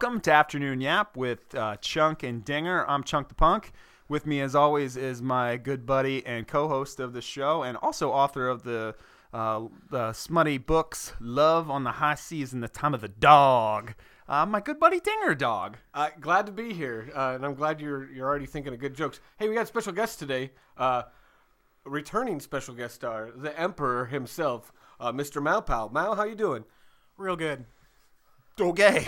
Hello and welcome to Afternoon Yap with uh, Chunk and Dinger. I'm Chunk the Punk. With me, as always, is my good buddy and co-host of the show, and also author of the uh, the smutty books "Love on the High Seas" and "The Time of the Dog." Uh, my good buddy Dinger Dog. Uh, glad to be here, uh, and I'm glad you're you're already thinking of good jokes. Hey, we got special guests today. Uh, returning special guest star, the Emperor himself, uh, Mr. Mao Pao. Mow, how you doing? Real good. Okay,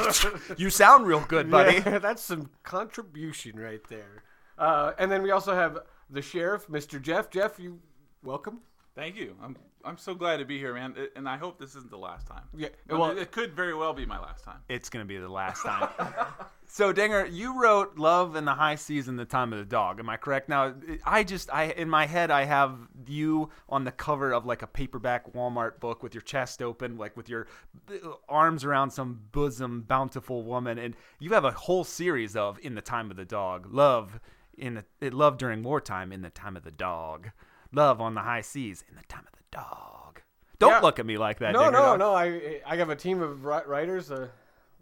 you sound real good, buddy. Yeah, that's some contribution right there. Uh, and then we also have the sheriff, Mr. Jeff. Jeff, you welcome. Thank you. I'm I'm so glad to be here, man. It- And I hope this isn't the last time. Yeah, I mean, well- it could very well be my last time. It's gonna be the last time. so Dinger, you wrote "Love in the High Seas" and "The Time of the Dog." Am I correct? Now, I just I in my head I have you on the cover of like a paperback Walmart book with your chest open, like with your uh, arms around some bosom bountiful woman, and you have a whole series of "In the Time of the Dog," love in the it love during wartime, in the time of the dog, love on the high seas, in the time of the dog. Don't Yeah. look at me like that. No, Dinger no, Dog. no. I I have a team of writers uh,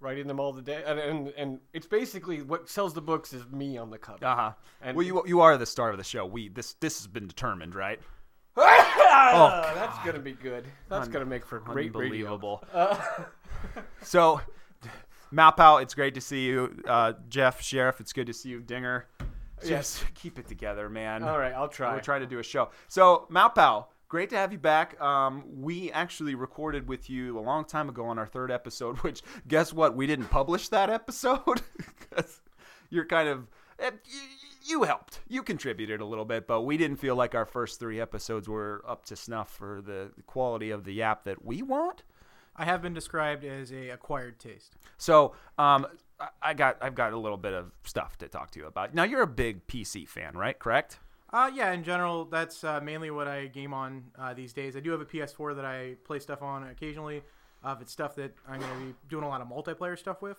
writing them all the day, and, and and it's basically what sells the books is me on the cover. Uh huh. And- well, you you are the star of the show. We this this has been determined, right? oh, that's gonna be good. That's gonna make for great. Unbelievable. so, Malpow, it's great to see you. Uh, Jeff, Sheriff, it's good to see you. Dinger, just Yes. keep it together, man. All right, I'll try. We're trying to do a show. So, Malpow, great to have you back. Um, we actually recorded with you a long time ago on our third episode, which guess what? We didn't publish that episode because you're kind of. eh, You helped. You contributed a little bit, but we didn't feel like our first three episodes were up to snuff for the quality of the app that we want. I have been described as a acquired taste. So, um, I- I got I've got a little bit of stuff to talk to you about. Now, you're a big PC fan, right? Correct? Uh, yeah, in general, that's uh, mainly what I game on uh, these days. I do have a PS4 that I play stuff on occasionally. Uh, if it's stuff that I'm going to be doing a lot of multiplayer stuff with.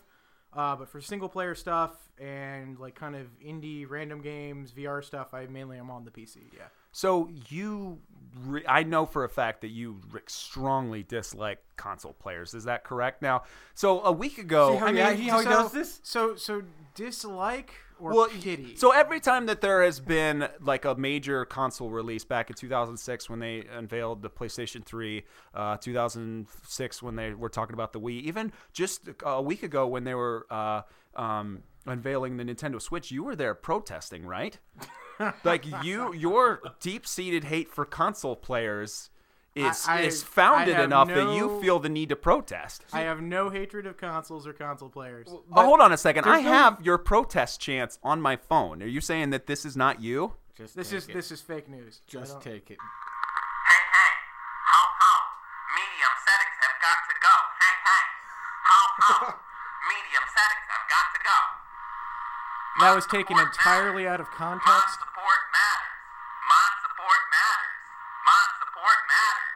Uh, but for single player stuff and like kind of indie random games, VR stuff, I mainly am on the PC. Yeah. So you, re- I know for a fact that you re- strongly dislike console players. Is that correct? Now, so a week ago, See how I mean, he- how he so, does this? So so dislike or well, pity. so every time that there has been like a major console release back in 2006 when they unveiled the PlayStation 3, uh, 2006 when they were talking about the Wii, even just a week ago when they were uh, um, unveiling the Nintendo Switch, you were there protesting, right? like you, your deep-seated hate for console players is I- I- is founded I have enough that you feel the need to protest. I have no hatred of consoles or console players. Oh, hold on a second. I no- have your protest chants on my phone. Are you saying that this is not you? Just this is it. this is fake news. Just take it. Hey, hey, how, how, medium settings have got to go. Hey, hey, how, how, medium settings have got to go. That was taken entirely out of context. Mod support matters. Mod support matters. Mod support matters.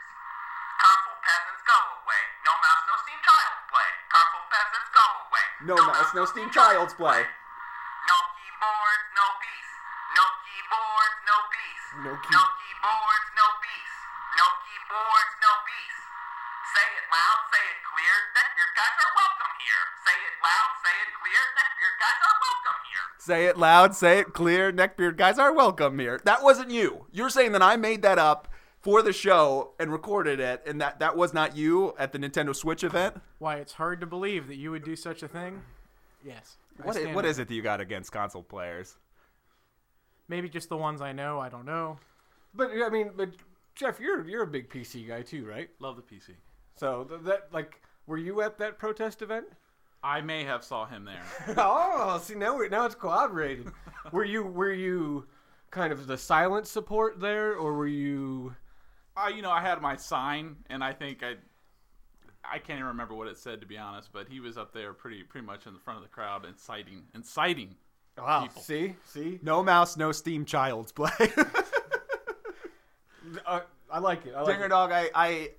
Console peasants go away. No mouse, no Steam child's play. Console peasants go away. No no Steam child's play. No keyboards, no peace. No keyboards, no peace. No key- no keyboards, no peace. No keyboards, no peace. Say it loud, say it clear. Neckbeard guys are welcome here. Say it loud, say it clear. Neckbeard guys are welcome here. Say it loud, say it clear. Neckbeard guys are welcome here. That wasn't you. You're saying that I made that up for the show and recorded it, and that that was not you at the Nintendo Switch event. Why it's hard to believe that you would do such a thing. Yes. I What is, stand what by is it that you got against console players? Maybe just the ones I know. I don't know. But I mean, but Jeff, you're you're a big PC guy too, right? Love the PC. So th- that like, were you at that protest event? I may have saw him there. oh, see now we're now it's corroborated. were you were you kind of the silent support there, or were you? uh, you know, I had my sign, and I think I, I can't even remember what it said to be honest. But he was up there, pretty pretty much in the front of the crowd, inciting inciting. Wow. People. See, see, No mouse, no Steam Child's Play. uh, I like it. I like Dinger it. Dog, I, I,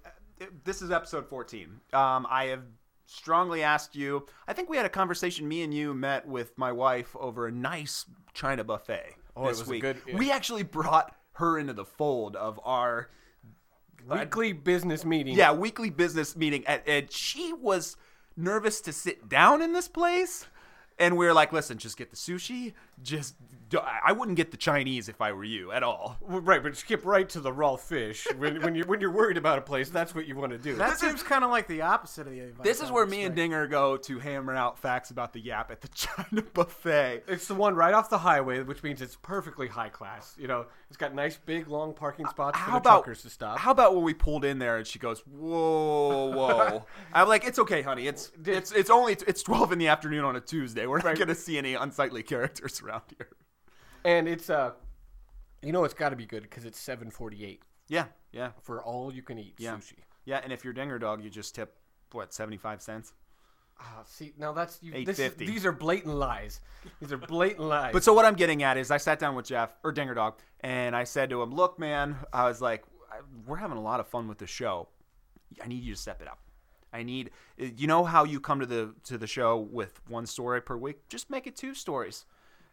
this is episode 14. Um, I have strongly asked you. I think we had a conversation. Me and you met with my wife over a nice China buffet Oh, it this was a week. good- yeah. We actually brought her into the fold of our Weekly business meeting. yeah weekly business meeting, and, and she was nervous to sit down in this place. And we were like, listen, just get the sushi. Just, I wouldn't get the Chinese if I were you at all. Well, right, but skip right to the raw fish. When, when you're when you're worried about a place, that's what you want to do. That seems kind of like the opposite of the advice. This is where me and. Dinger go to hammer out facts about the Yap at the China buffet. It's the one right off the highway, which means it's perfectly high class. You know, it's got nice big long parking spots for How the about truckers to stop. How about when we pulled in there and she goes, "Whoa, whoa!" I'm like, "It's okay, honey. It's it's it's only it's 12 in the afternoon on a Tuesday. We're not gonna see any unsightly characters around here." and it's uh, you know, it's got to be good because it's seven forty eight Yeah, yeah, for all you can eat yeah, sushi. yeah. And if you're Dinger Dog, you just tip what 75 cents. Ah, see, now that's you, this is, $8.50. these are blatant lies. These are blatant lies. But so what I'm getting at is, I sat down with Jeff or Dinger Dog, and I said to him, "Look, man, I was like, I- we're having a lot of fun with the show. I need you to step it up. I need, you know how you come to the to the show with one story per week? Just make it two stories.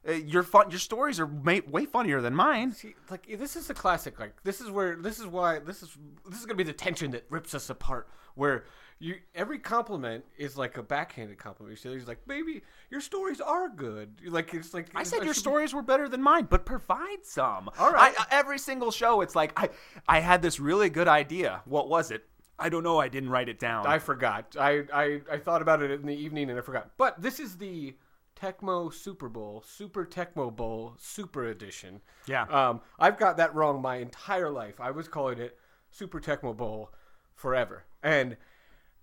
Uh, your fun, your stories are ma- way funnier than mine. See, like this is a classic. Like this is where this is why this is this is gonna be the tension that rips us apart. Where you every compliment is like a backhanded compliment. Say, He's like, "Baby, your stories are good." Like it's like I said it your stories were better than mine, but provide some. All right. I, every single show, it's like I I had this really good idea. What was it? I don't know. I didn't write it down. I forgot. I, I I thought about it in the evening and I forgot. But this is the Tecmo Super Bowl, Super Tecmo Bowl, Super Edition. Yeah. Um, I've got that wrong my entire life. I was calling it Super Tecmo Bowl forever. And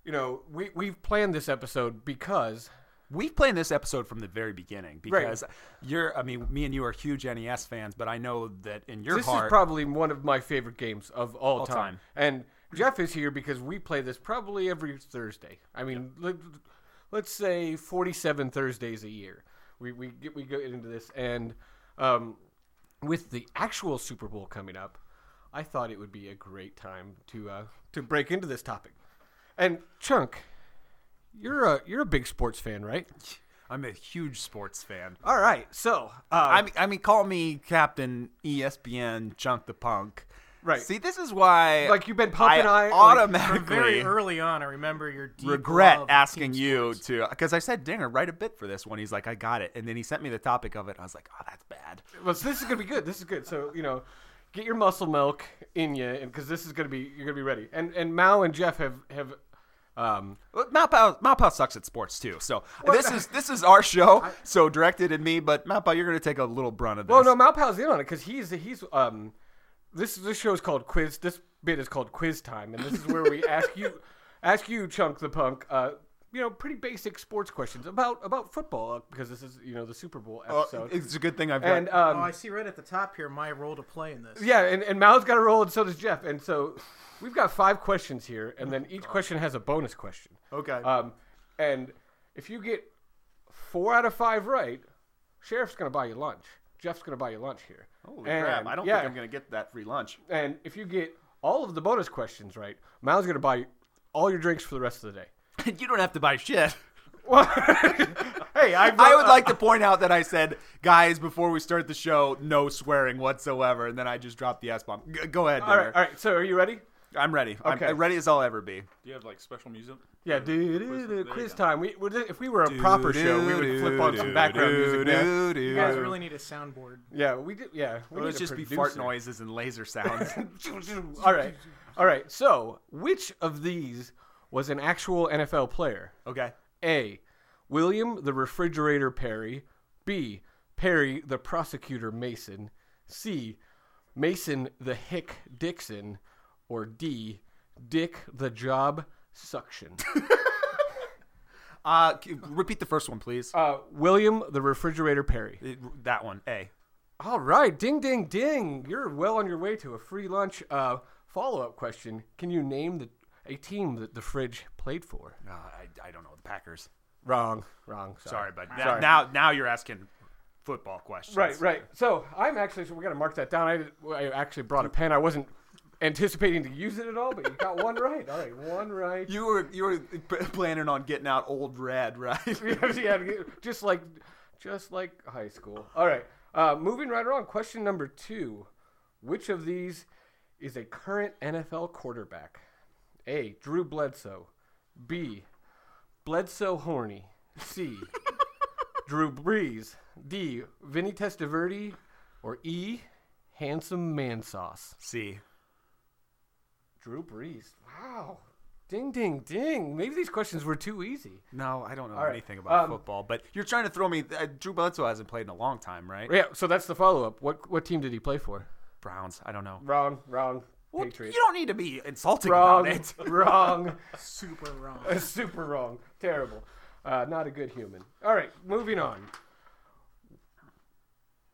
you know, we we've planned this episode because We've planned this episode from the very beginning because you're, I mean, me and you are huge NES fans, but I know that in your this heart, is probably one of my favorite games of all, All time. time. And Jeff is here because we play this probably every Thursday. I mean, let's say 47 Thursdays a year. We we get we go into this and um, with the actual Super Bowl coming up, I thought it would be a great time to uh, to break into this topic. And Chunk, you're a you're a big sports fan, right? I'm a huge sports fan. All right. So, uh, I mean, I mean, call me Captain ESPN Chunk the Punk. Right. See, this is why, Like, you've been pumping I I- like, automatically From very early on, I remember your deep regret love asking you sports. to because I said Dinger write a bit for this one. He's like, I got it, and then he sent me the topic of it. I was like, oh, that's bad. Well, so this is gonna be good. This is good. So you know, get your muscle milk in you, and because this is gonna be you're gonna be ready. And and Mow and Jeff have have um Well, Malpow, Malpow sucks at sports too. So this is this is our show, so directed at me. But Malpow, you're going to take a little brunt of this. well no Mowpow's in on it because he's he's um this this show is called quiz. This bit is called quiz time, and this is where we ask you ask you Chunk the Punk uh. You know, pretty basic sports questions about about football uh, because this is you know the Super Bowl Oh, episode. it's a good thing I've got. and um, Oh, I see right at the top here my role to play in this. Yeah, and, and Mow's got a roll, and so does Jeff. And so we've got five questions here, and then each question has a bonus question. Okay. Um, and if you get four out of five right, Sheriff's going to buy you lunch. Jeff's going to buy you lunch here. Holy and, crap! I don't yeah, think I'm going to get that free lunch. And if you get all of the bonus questions right, Mow's going to buy all your drinks for the rest of the day. you don't have to buy shit. Hey, I, I would like to point out that I said, guys, before we start the show, no swearing whatsoever, and then I just dropped the S bomb. G- go ahead, All right, all right. So are you ready? I'm ready. Okay. I'm ready as I'll ever be. Do you have like special music? Yeah, dude, Quiz- dude, there quiz time. We, we're- if we were a proper show, we would flip on some background music. man. You guys really need a soundboard. Yeah, we did. Yeah, we Well, need let's a just be fart noises and laser sounds. all right, all right. So, which of these was an actual NFL player? okay. A. William the Refrigerator Perry. B. Perry the Prosecutor Mason. C. Mason the Hick Dixon. Or D. Dick the Job Suction. Uh, c- repeat the first one, please. uh, William the Refrigerator Perry. It- that one. A. All right, ding, ding, ding. You're well on your way to a free lunch. Uh, Follow up question: Can you name the a team that the fridge played for? Uh, I, I don't know. The Packers. Wrong, wrong. Sorry, but now, Sorry. now now you're asking football questions. Right, right. So I'm actually so we got to mark that down. I, I actually brought a pen. I wasn't anticipating to use it at all, but you got one right. All right, one right. You were you were planning on getting out old red, right? yeah, just like just like high school. All right. Uh, moving right along. Question number two: Which of these is a current NFL quarterback? A. Drew Bledsoe. B. Bledsoe Horny. C. Drew Brees. D. Vinny Testaverde. Or E. Handsome Man Sauce. C. Drew Brees. Wow. Ding, ding, ding. Maybe these questions were too easy. No, I don't know All right, anything about um, football, but you're trying to throw me. Uh, Drew Bledsoe hasn't played in a long time, right? Yeah, so that's the follow up. What what team did he play for? Browns. I don't know. Wrong, wrong. Well, Patriots. you don't need to be insulting Wrong, about it. wrong, Super wrong. super wrong, terrible. Uh, not a good human. All right, moving on.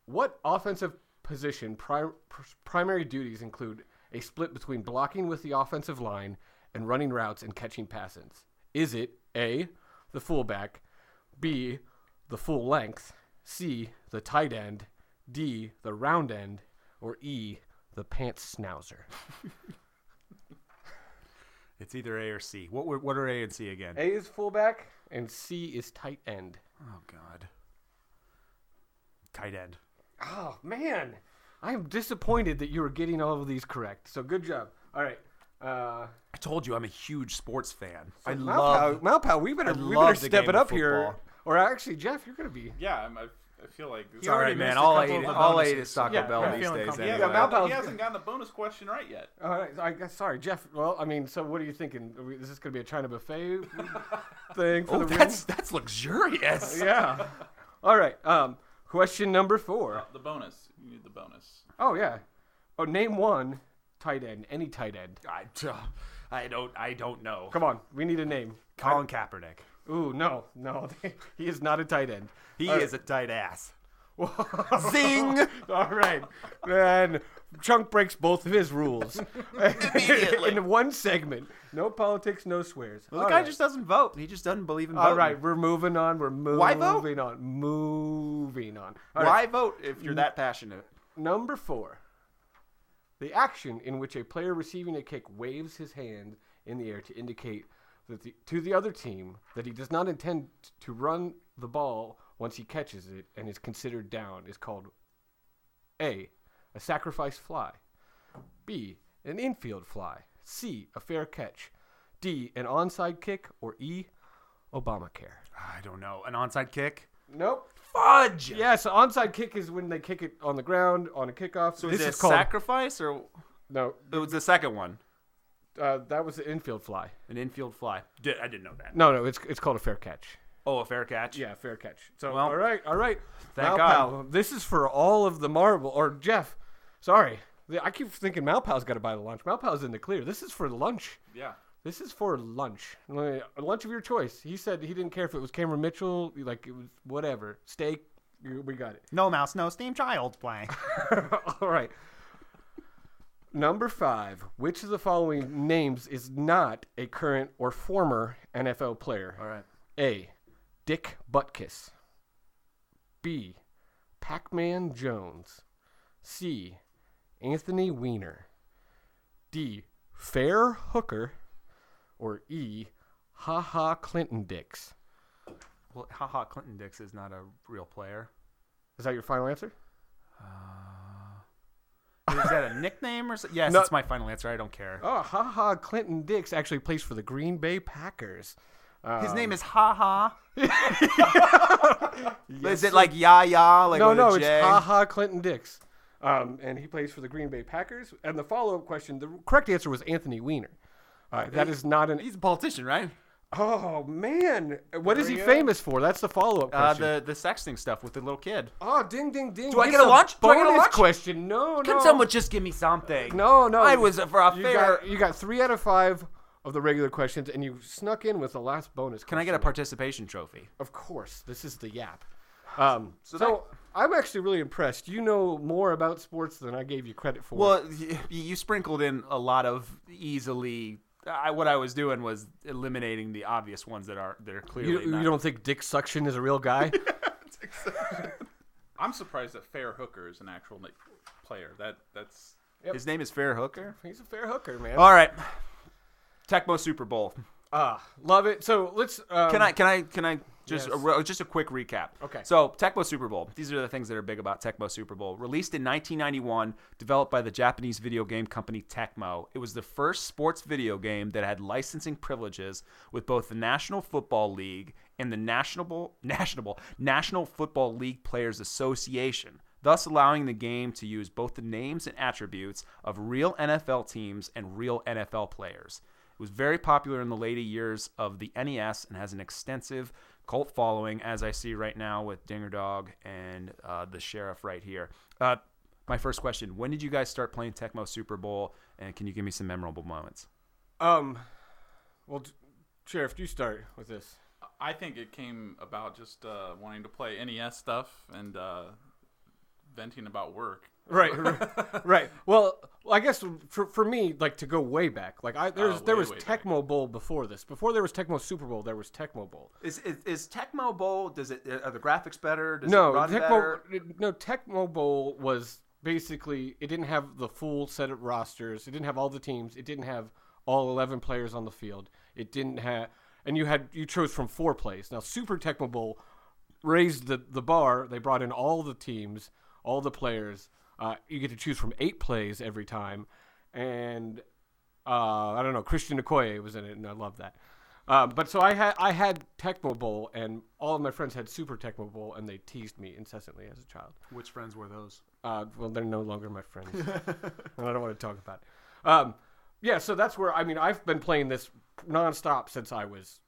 What offensive position pri- pr- primary duties include a split between blocking with the offensive line and running routes and catching passes? Is it A, the fullback, B, the full length, C, the tight end, D, the round end, or E, the pants schnauzer? It's either A or C. What were, what are A and C again? A is fullback and C is tight end. Oh God. Tight end. Oh man, I am disappointed that you were getting all of these correct. So good job. All right. Uh, I told you I'm a huge sports fan. I Malpow, love. Malpow, we better I we love better the step it up here. Or actually, Jeff, you're gonna be. Yeah, I'm, I, I feel like It's all right, man. All I couple eat, of the all I eat is Taco Yeah, Bell these days. comfortable. he, Anyway. hasn't, he hasn't gotten the bonus question right yet. All right. I guess sorry, Jeff. Well, I mean, so what are you thinking? Are we- Is this gonna be a China buffet thing for Oh, the that's that's luxurious. win? Yeah. All right. Um, question number four. Uh, the bonus. You need the bonus. Oh yeah. Oh, name one tight end. Any tight end. I, uh, I don't. I don't know. Come on. We need a name. Colin Kaepernick. Ooh, no, no. he is not a tight end. He All right. is a tight ass. Zing! All right. And Chunk breaks both of his rules. In one segment. No politics, no swears. Well, the All guy right. just doesn't vote. He just doesn't believe in All voting. right, we're moving on. We're moving Why vote? on. Moving on. All Why right. vote if you're that passionate? Number four. The action in which a player receiving a kick waves his hand in the air to indicate that the, to the other team that he does not intend to run the ball once he catches it and is considered down is called A. A sacrifice fly. B. An infield fly. C. A fair catch. D. An onside kick. Or E. Obamacare. I don't know. An onside kick? Nope. Fudge. Yeah, so onside kick is when they kick it on the ground on a kickoff. So this is it is called sacrifice or no. it was the second one? Uh, that was an infield fly. An infield fly. Did, I didn't know that. No, no, it's it's called a fair catch. Oh, a fair catch. Yeah, fair catch. So Well, all right, all right. thank God. This is for all of the marble or Jeff. Sorry, I keep thinking Malpow's got to buy the lunch. Malpow's in the clear. This is for lunch. Yeah. This is for lunch. A lunch of your choice. He said he didn't care if it was Cameron Mitchell, like it was whatever steak. We got it. No mouse, no steam. Child's play. All right. Number five. Which of the following names is not a current or former NFL player? All right. A. Dick Butkus. B. Pac Man Jones. C. Anthony Weiner. D. Fair Hooker. Or E. Ha Ha Clinton Dix. Well, haha, Clinton Dix is not a real player. Is that your final answer? Is that a nickname or something? Yes, No. it's my final answer. I don't care. Oh, Ha Ha Clinton Dix actually plays for the Green Bay Packers. His Um, name is Ha haha. is it like ya ya? Like no, with no, it's J? Ha Ha Clinton Dix. Um, and he plays for the Green Bay Packers. And the follow up question, the correct answer was Anthony Weiner. Uh, that is not an. He's a politician, right? Oh man, what is he go. famous for? That's the follow up Uh, the the sexting stuff with the little kid. oh, ding, ding, ding! Do I get a lunch? Do I get a Bonus lunch? question? No, no. Can no. someone just give me something? No, no. I was for a you fair. Got, you got three out of five of the regular questions, and you snuck in with the last bonus. Can I get a participation trophy? Of course, this is the Yap. Um, so that- I'm actually really impressed. You know more about sports than I gave you credit for. Well, you sprinkled in a lot of easily. I, what I was doing was eliminating the obvious ones that are that are clearly. you, you don't think Dick Suction is a real guy? I'm surprised that Fair Hooker is an actual player. That that's His name is Fair Hooker. He's a fair hooker, man. All right. Tecmo Super Bowl. Ah, love it. So let's. Um, Can I can I can I Just Yes. a, just a quick recap. Okay. So Tecmo Super Bowl. These are the things that are big about Tecmo Super Bowl. Released in 1991, developed by the Japanese video game company Tecmo. It was the first sports video game that had licensing privileges with both the National Football League and the National National National Football League Players Association. Thus, allowing the game to use both the names and attributes of real NFL teams and real NFL players. It was very popular in the later years of the NES and has an extensive cult following, as I see right now with Dinger Dog and uh, the Sheriff right here. Uh, my first question When did you guys start playing Tecmo Super Bowl? And can you give me some memorable moments? Um, well, J- Sheriff, you start with this. I think it came about just uh, wanting to play NES stuff and uh, venting about work. Right, right, right. Well, I guess for, for me, like to go way back, like I there's Oh, there way, was way back. Tecmo Bowl before this. Before there was Tecmo Super Bowl, there was Tecmo Bowl. Is, is, is Tecmo Bowl, does it, uh, are the graphics better? Does no, it run Tecmo better? no Tecmo Bowl was basically it didn't have the full set of rosters. It didn't have all the teams. It didn't have all 11 players on the field. It didn't have and you had you chose from four plays. Now Super Tecmo Bowl raised the the bar. They brought in all the teams, all the players. Uh, you get to choose from eight plays every time, and uh, I don't know. Christian Okoye was in it, and I love that. Um, but so I had I had Tecmo Bowl, and all of my friends had Super Tecmo Bowl, and they teased me incessantly as a child. Which friends were those? Uh, well, they're no longer my friends, and I don't want to talk about it. Um, yeah, so that's where I mean I've been playing this nonstop since I was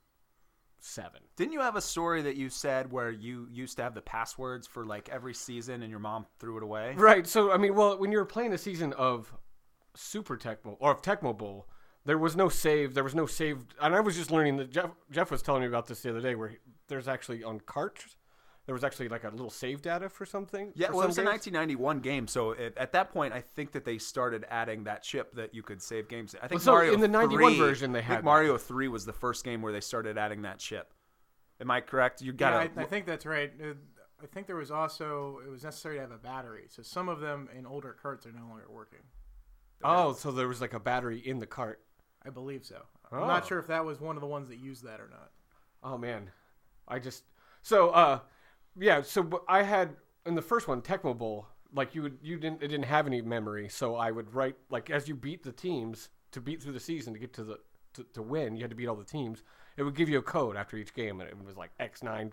seven. Didn't you have a story that you said where you used to have the passwords for like every season and your mom threw it away? Right. So I mean, well, when you were playing a season of Super Tecmo or of Tecmo Bowl, there was no save. There was no save, and I was just learning that Jeff Jeff was telling me about this the other day, where he, there's actually on carts, there was actually like a little save data for something. Yeah, for well, it was some a 1991 game, so it, at that point, I think that they started adding that chip that you could save games. I think Well, so Mario in the 91 3 version, they I had think. Mario 3 was the first game where they started adding that chip. Am I correct? You got Yeah. I, I think that's right. Uh, I think there was also it was necessary to have a battery, so some of them in older carts are no longer working. Oh, so there was like a battery in the cart. I believe so. Oh. I'm not sure if that was one of the ones that used that or not. Oh man, I just so uh yeah. So I had in the first one Tecmo Bowl, like you would you didn't it didn't have any memory, so I would write like as you beat the teams to beat through the season to get to the to, to win, you had to beat all the teams. It would give you a code after each game, and it was like X nine,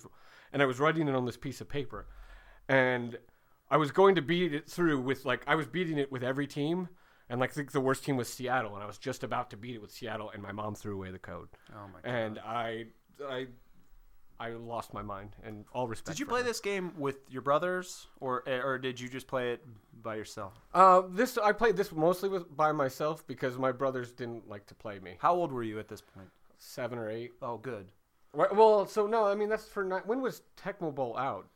and I was writing it on this piece of paper, and I was going to beat it through with like I was beating it with every team. And like I think the worst team was Seattle, and I was just about to beat it with Seattle, and my mom threw away the code oh my god. and I, I, I lost my mind. And all respect. Did you for play her. this game with your brothers, or or did you just play it by yourself? Uh, this I played this mostly with by myself because my brothers didn't like to play me. How old were you at this point? Seven or eight. Oh, good. Right, Well, so no, I mean that's for ni- when was Tecmo Bowl out?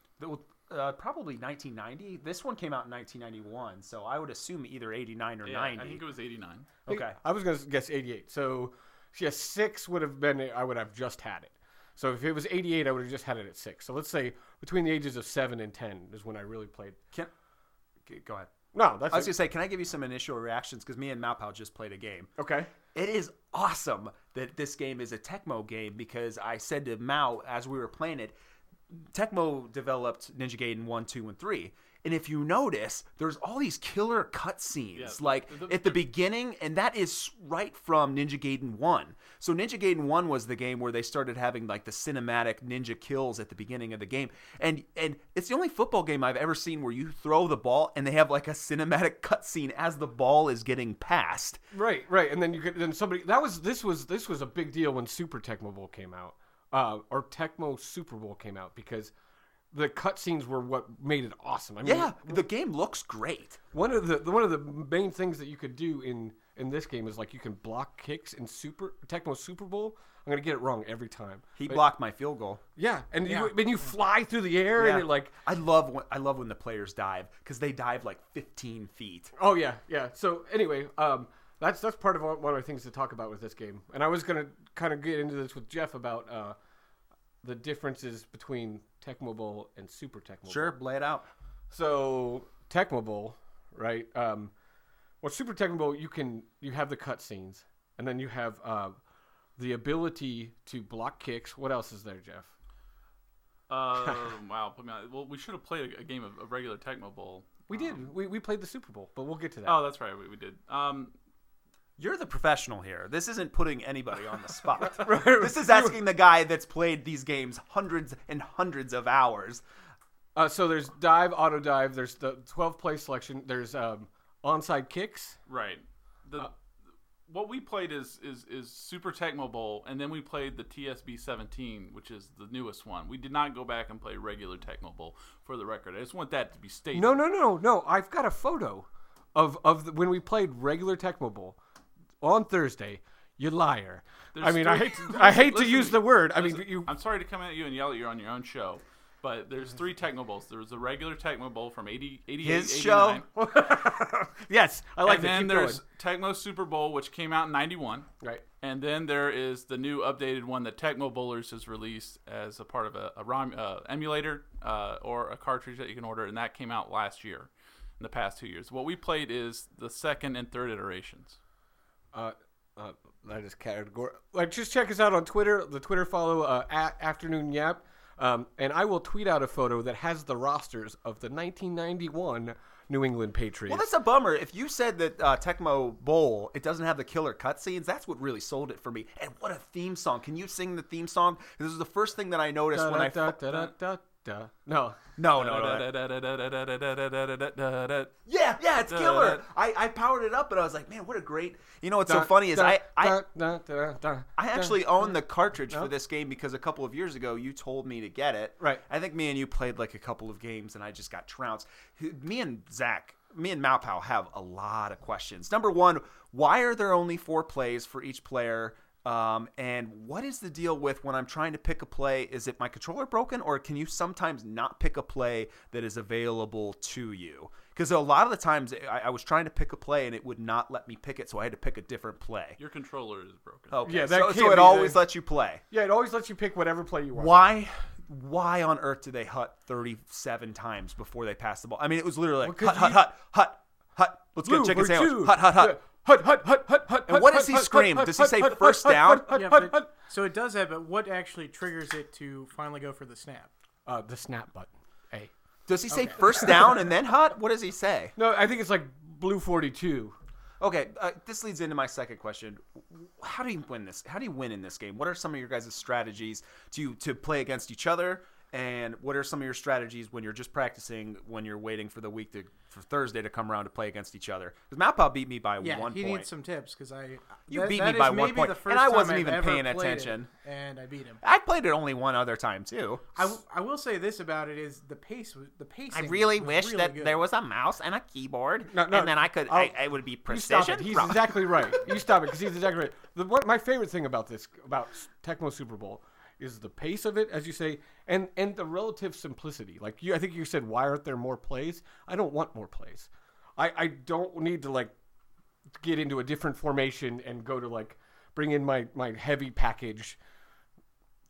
Uh, probably 1990. This one came out in 1991, so I would assume either 89 or Yeah, 90. I think it was 89. okay. I was gonna guess eighty-eight. So, yeah, six would have been. I would have just had it. So if it was eighty-eight, I would have just had it at six. So let's say between the ages of seven and ten is when I really played. Can, go ahead. No, that's I was it. gonna say, can I give you some initial reactions? Because me and Malpow just played a game. okay. It is awesome that this game is a Tecmo game because I said to Mow as we were playing it, Tecmo developed Ninja Gaiden 1, 2, and 3. And if you notice, there's all these killer cutscenes, Yeah, like the- at the beginning, and that is right from Ninja Gaiden 1. So Ninja Gaiden 1 was the game where they started having like the cinematic ninja kills at the beginning of the game. And and it's the only football game I've ever seen where you throw the ball and they have like a cinematic cutscene as the ball is getting passed. Right, right, and then you could then somebody that was this was this was a big deal when Super Tecmo Bowl came out, uh, or Tecmo Super Bowl came out because the cutscenes were what made it awesome. I mean, Yeah, the game looks great. one of the one of the main things that you could do in in this game is like you can block kicks in Super Tecmo Super Bowl. I'm gonna get it wrong every time. He But- blocked my field goal. yeah, and Yeah. you when you fly through the air and you're like, I love when I love when the players dive because they dive like 15 feet. Oh yeah, yeah. So anyway, um, that's that's part of one one of the things to talk about with this game. And I was gonna kind of get into this with Jeff about uh, the differences between Tecmo Bowl and Super Tecmo. Bowl. Sure, lay it out. So Tecmo Bowl, right? Um, well, Super Tecmo Bowl, you can you have the cutscenes, and then you have uh, the ability to block kicks. What else is there, Jeff? Uh, wow. Put me on. Well, we should have played a, a game of, a regular Tecmo Bowl. We Um, did. We, we played the Super Bowl, but we'll get to that. Oh, that's right. We, we did. Um, You're the professional here. This isn't putting anybody on the spot. This is asking the guy that's played these games hundreds and hundreds of hours. Uh, so there's dive, auto dive. There's the 12 play selection. There's um, onside kicks. right. The Uh, what we played is is is Super Tecmo Bowl, and then we played the TSB 17, which is the newest one. We did not go back and play regular Tecmo Bowl for the record. I just want that to be stated. No, no, no, no. I've got a photo of of the, when we played regular Tecmo Bowl on Thursday. You liar. I There's mean, I hate to, I hate to listen, use the word. I mean, listen, you. I'm sorry to come at you and yell at you on your own show, but there's three Tecmo Bowls. There was the regular Tecmo Bowl from 80, 88, His 89, show? yes, I like and that. then Keep there's. Tecmo Super Bowl, which came out in 91. Right. And then there is the new updated one that Tecmo Bowlers has released as a part of a, a ROM uh, emulator uh, or a cartridge that you can order, and that came out last year, in the past two years. What we played is the second and third iterations. Uh, uh, that is category. Like, just check us out on Twitter. The Twitter follow uh, at Afternoon Yap, um, and I will tweet out a photo that has the rosters of the 1991 New England Patriots. Well, that's a bummer. If you said that uh, Tecmo Bowl it doesn't have the killer cutscenes, that's what really sold it for me. And what a theme song! Can you sing the theme song? This is the first thing that I noticed Da, when da, I. da, da. No. no, no, no. Yeah, yeah, it's killer. I, I powered it up and I was like, man, what a great. You know what's so funny is I I, I actually own the cartridge for this game because a couple of years ago you told me to get it. Right. I think me and you played like a couple of games and I just got trounced. Me and Zach, me and Malpow have a lot of questions. Number one, why are there only four plays for each player? Um, and what is the deal with when I'm trying to pick a play? Is it my controller broken, or can you sometimes not pick a play that is available to you? Because a lot of the times I, I was trying to pick a play and it would not let me pick it, so I had to pick a different play. Your controller is broken. Okay, Yeah, that so, so it always the- lets you play. Yeah, it always lets you pick whatever play you want. Why? Why on earth did they hut 37 times before they passed the ball? I mean, it was literally like Well, hut, 'cause hut, hut, hut, hut. Let's get a chicken sandwich. two. Hut, hut, hut. Yeah. Hut, hut, hut, hut, hut. And what does he scream? Does he say first down? hut, hut, Yeah, hut, but, so it does that, but what actually triggers it to finally go for the snap? Uh, the snap button. A. Does he say first down and then hut? What does he say? No, I think it's like blue 42. Okay, uh, this leads into my second question. How do you win this? How do you win in this game? What are some of your guys' strategies to to play against each other? And what are some of your strategies when you're just practicing when you're waiting for the week to for Thursday to come around to play against each other? Because Malpaw beat me by Yeah, one he point. needs some tips because I You that- beat that me by is one point, the and I wasn't even paying played it, attention. and I beat him. I played it only one other time too. I, w- I will say this about it is the pace was the pace. I really was wish really that good. there was a mouse and a keyboard, No, no, and then I could. I'll- I, it would be You precision. He's exactly right. You stop it because he's exactly right. The, what my favorite thing about this about Tecmo Super Bowl is the pace of it, as you say, and and the relative simplicity. Like you, I think you said, why aren't there more plays? I don't want more plays. I I don't need to like get into a different formation and go to like bring in my my heavy package.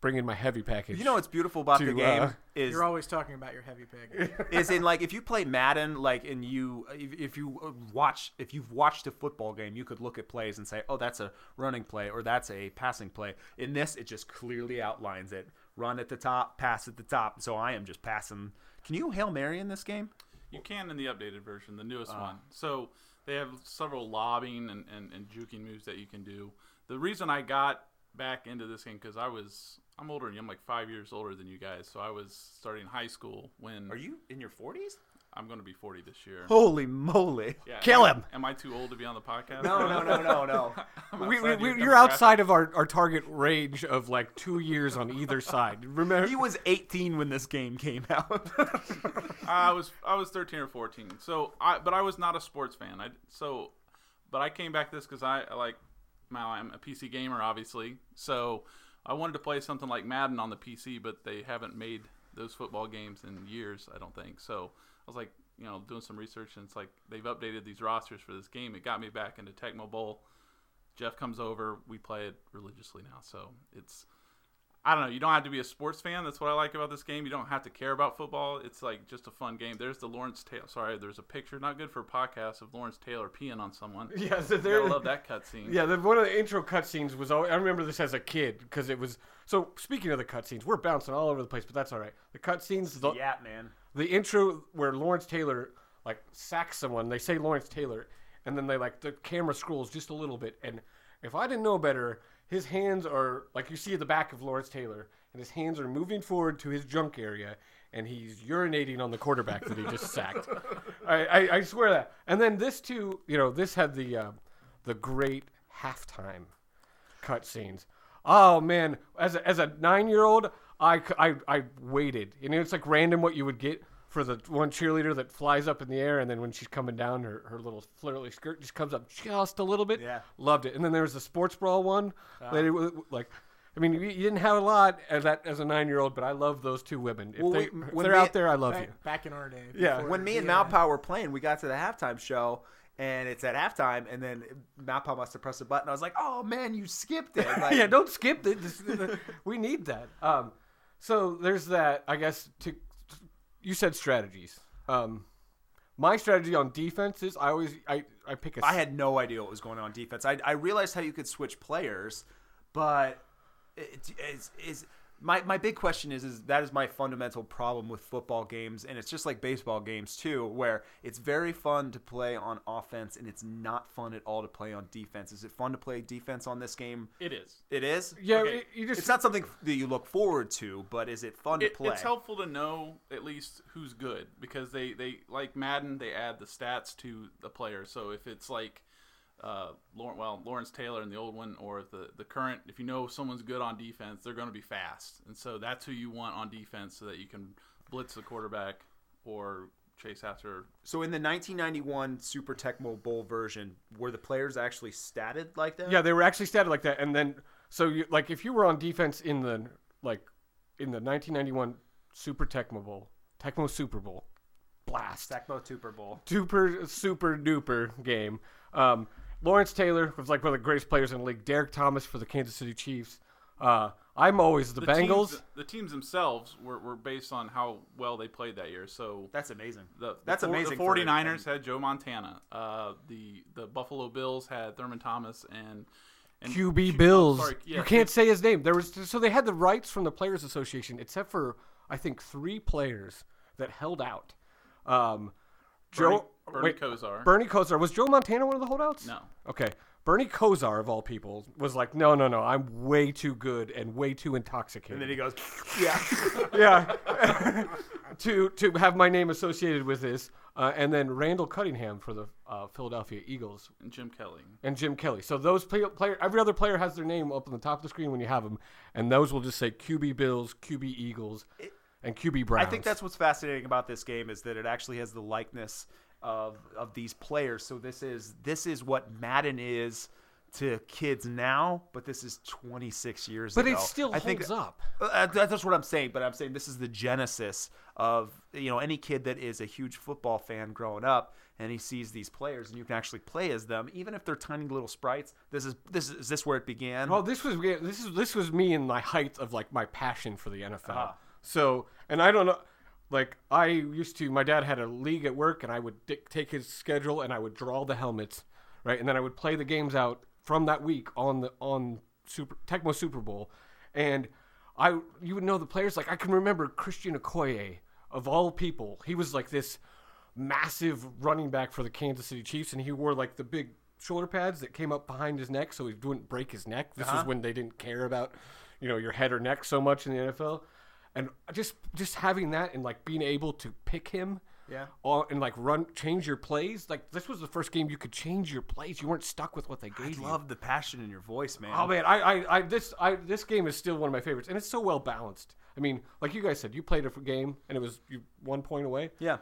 Bring in my heavy package. You know what's beautiful about To, the game uh, is You're always talking about your heavy pick. is in like if you play Madden, like and you if, if you uh, watch if you've watched a football game, you could look at plays and say, oh, that's a running play or that's a passing play. In this, it just clearly outlines it: run at the top, pass at the top. So I am just passing. Can you hail mary in this game? You can in the updated version, the newest Ah. one. So they have several lobbing and, and, and juking moves that you can do. The reason I got back into this game because I was I'm older than you. I'm like five years older than you guys. So I was starting high school when Are you in your forties? I'm going to be 40 this year. Holy moly! Yeah, Kill am I- him. Am I too old to be on the podcast? No, no, no, no, no. I'm we, we, we, your you're outside of our, our target range of like two years on either side. Remember? He was 18 when this game came out. I was I was 13 or 14. So I but I was not a sports fan. I so but I came back to this because I I like now I'm a PC gamer obviously. So I wanted to play something like Madden on the PC, but they haven't made those football games in years. I don't think so. I was like you know doing some research and it's like they've updated these rosters for this game. It got me back into Tecmo Bowl. Jeff comes over, we play it religiously now. So it's I don't know. You don't have to be a sports fan. That's what I like about this game. You don't have to care about football. It's like just a fun game. There's the Lawrence Taylor. Sorry, there's a picture. Not good for a podcast of Lawrence Taylor peeing on someone. Yeah, so there. I love that cutscene. Yeah, the, one of the intro cutscenes was. Always, I remember this as a kid because it was. So speaking of the cutscenes, we're bouncing all over the place, but that's all right. The cutscenes, the, Yeah, man. the intro where Lawrence Taylor like sacks someone. They say Lawrence Taylor, and then they like the camera scrolls just a little bit. And if I didn't know better, his hands are like you see at the back of Lawrence Taylor, and his hands are moving forward to his junk area, and he's urinating on the quarterback that he just sacked. I, I, I swear that. And then this too, you know, this had the uh, the great halftime cutscenes. Oh man, as a, as a nine year old, I, I I waited. You know, it's like random what you would get for the one cheerleader that flies up in the air, and then when she's coming down, her, her little flirty skirt just comes up just a little bit. Yeah. loved it. And then there was the sports brawl one. that it wa- like, I mean, you, you didn't have a lot as that as a nine year old, but I love those two women. If, Well, they, we- if when they're we- out there, I love you. Back, back in our day. Yeah. before- When me and yeah. Malpow were playing, we got to the halftime show, and it's at halftime, and then Malpow must have pressed a button. I was like, "Oh man, you skipped it!" Like, yeah, don't skip it. This- we need that. Um, so there's that. I guess to you said strategies. Um, my strategy on defense is I always I, I pick a I had no idea what was going on defense. I, I realized how you could switch players, but it, it's, is my, my big question is is that is my fundamental problem with football games, and it's just like baseball games too, where it's very fun to play on offense and it's not fun at all to play on defense. Is it fun to play defense on this game? It is. It is. yeah. Okay. it- you just It's not something that you look forward to, but is it fun to play? it's helpful to know at least who's good because they, they like Madden. They add the stats to the player. So if it's like, uh, Lawrence, well, Lawrence Taylor in the old one or the the current, if you know someone's good on defense, they're going to be fast, and so that's who you want on defense so that you can blitz the quarterback or chase after. So in the 1991 Super Tecmo Bowl version, were the players actually statted like that? yeah they were actually statted like that, and then so you like if you were on defense in the like in the 1991 Super Tecmo Bowl, Tecmo Super Bowl, blast. Tecmo Super Bowl. super super duper game. Um, Lawrence Taylor was like one of the greatest players in the league. Derrick Thomas for the Kansas City Chiefs. Uh, I'm always the, Bengals. Teams, the teams themselves were, were based on how well they played that year. So That's amazing. The, That's the, four- amazing The for- 49ers had Joe Montana. Uh, the the Buffalo Bills had Thurman Thomas and, and QB Q- Bills. sorry, yeah, you can't say his name. There was so they had the rights from the Players Association, except for I think three players that held out. Um, Bernie, Joe Bernie wait, Kosar. Bernie Kosar was Joe Montana one of the holdouts? No. Okay. Bernie Kosar of all people was like, no, no, no, I'm way too good and way too intoxicated. And then he goes, "Yeah." yeah, to to have my name associated with this, uh, and then Randall Cunningham for the uh, Philadelphia Eagles and Jim Kelly. and Jim Kelly. So those play, player, every other player has their name up on the top of the screen when you have them, and those will just say QB Bills, QB Eagles, and QB Browns. I think that's what's fascinating about this game is that it actually has the likeness of of these players. So this is this is what Madden is to kids now, but this is 26 years but ago. it still I think holds up. Uh, that's what I'm saying, but I'm saying this is the genesis of you know any kid that is a huge football fan growing up and he sees these players and you can actually play as them, even if they're tiny little sprites. This is this is, is this where it began? Well, this was this is this was me in my height of like my passion for the NFL. Ah. So, and I don't know, like I used to. My dad had a league at work, and I would dic- take his schedule and I would draw the helmets, right, and then I would play the games out from that week on the on Super Tecmo Super Bowl, and I you would know the players. Like I can remember Christian Okoye of all people. He was like this massive running back for the Kansas City Chiefs, and he wore like the big shoulder pads that came up behind his neck so he wouldn't break his neck. This was uh-huh. when they didn't care about, you know, your head or neck so much in the NFL. And just just having that and like being able to pick him, Yeah. all, and like run change your plays. Like this was the first game you could change your plays. You weren't stuck with what they I gave you. love the passion in your voice, man. Oh man, I, I, I this I this game is still one of my favorites, and it's so well balanced. I mean, like you guys said, you played a game and it was you one point away. Yeah.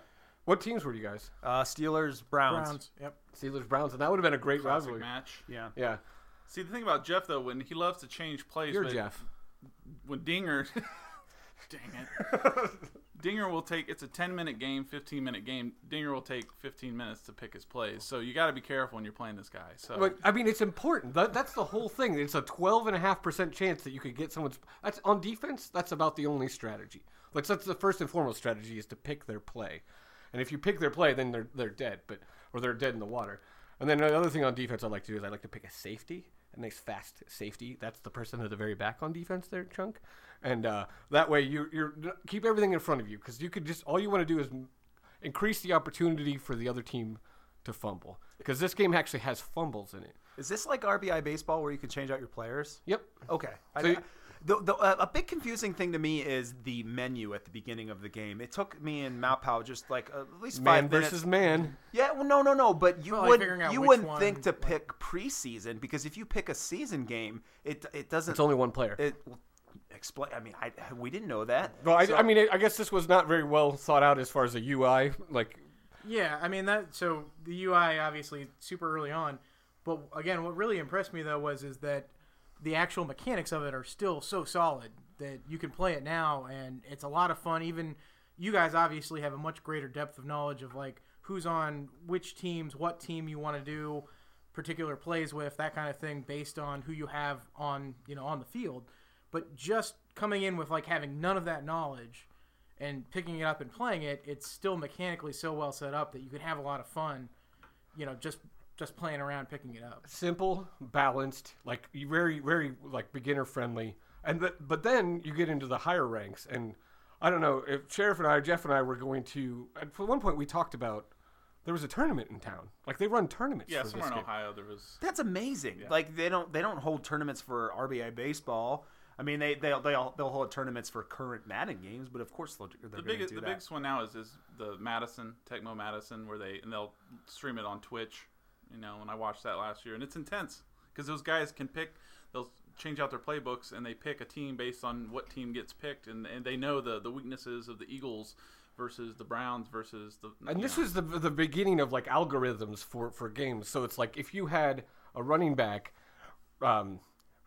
What teams were you guys? Uh, Steelers, Browns. Browns. Yep. Steelers Browns, and that would have been a great Classic rivalry. match. Yeah. Yeah, See the thing about Jeff though, when he loves to change plays, you're but Jeff. when Dinger, dang it, Dinger will take it's a 10 minute game, 15 minute game. Dinger will take 15 minutes to pick his plays. So you got to be careful when you're playing this guy. So But I mean, it's important. That, that's the whole thing. It's a twelve and a half percent chance that you could get someone's. That's on defense. That's about the only strategy. Like that's the first and foremost strategy is to pick their play, and if you pick their play, then they're they're dead. But or they're dead in the water. And then the other thing on defense I like to do is I like to pick a safety, a nice fast safety. That's the person at the very back on defense there, chunk, and uh, that way you you're keep everything in front of you because you could just all you want to do is increase the opportunity for the other team to fumble because this game actually has fumbles in it. Is this like RBI baseball where you can change out your players? Yep. Okay. I, So you- the, the, uh, a big confusing thing to me is the menu at the beginning of the game. It took me and Mapao just like uh, at least Man five minutes. versus man. Yeah, well, no, no, no. But you Well, like would figuring out you wouldn't one, think to like- pick preseason because if you pick a season game, it it doesn't. It's only one player. It well, explain. I mean, I we didn't know that. Well, I, So- I mean, I guess this was not very well thought out as far as the UI. Like, Yeah, I mean that. So the UI obviously super early on, but again, what really impressed me though was is that the actual mechanics of it are still so solid that you can play it now, and it's a lot of fun. Even you guys obviously have a much greater depth of knowledge of like who's on which teams, what team you want to do particular plays with, that kind of thing, based on who you have on you know on the field. But just coming in with like having none of that knowledge and picking it up and playing it, it's still mechanically so well set up that you can have a lot of fun, you know, just just playing around picking it up. simple, balanced, like very, very like beginner friendly. And th- but then you get into the higher ranks, and I don't know if Sheriff and I, Jeff and I, were going to. At one point, we talked about there was a tournament in town. Like they run tournaments. yeah, for somewhere this in game. Ohio there was. That's amazing. Like they don't they don't hold tournaments for RBI baseball. I mean they they'll they'll, they'll hold tournaments for current Madden games, but of course they'll, they're The going to biggest, do the that. biggest one now is is the Madison Tecmo Madness, where they and they'll stream it on Twitch. You know, and I watched that last year, and it's intense because those guys can pick. They'll change out their playbooks, and they pick a team based on what team gets picked, and, and they know the the weaknesses of the Eagles versus the Browns versus the. And this know. was the the beginning of like algorithms for for games. So it's like if you had a running back, um,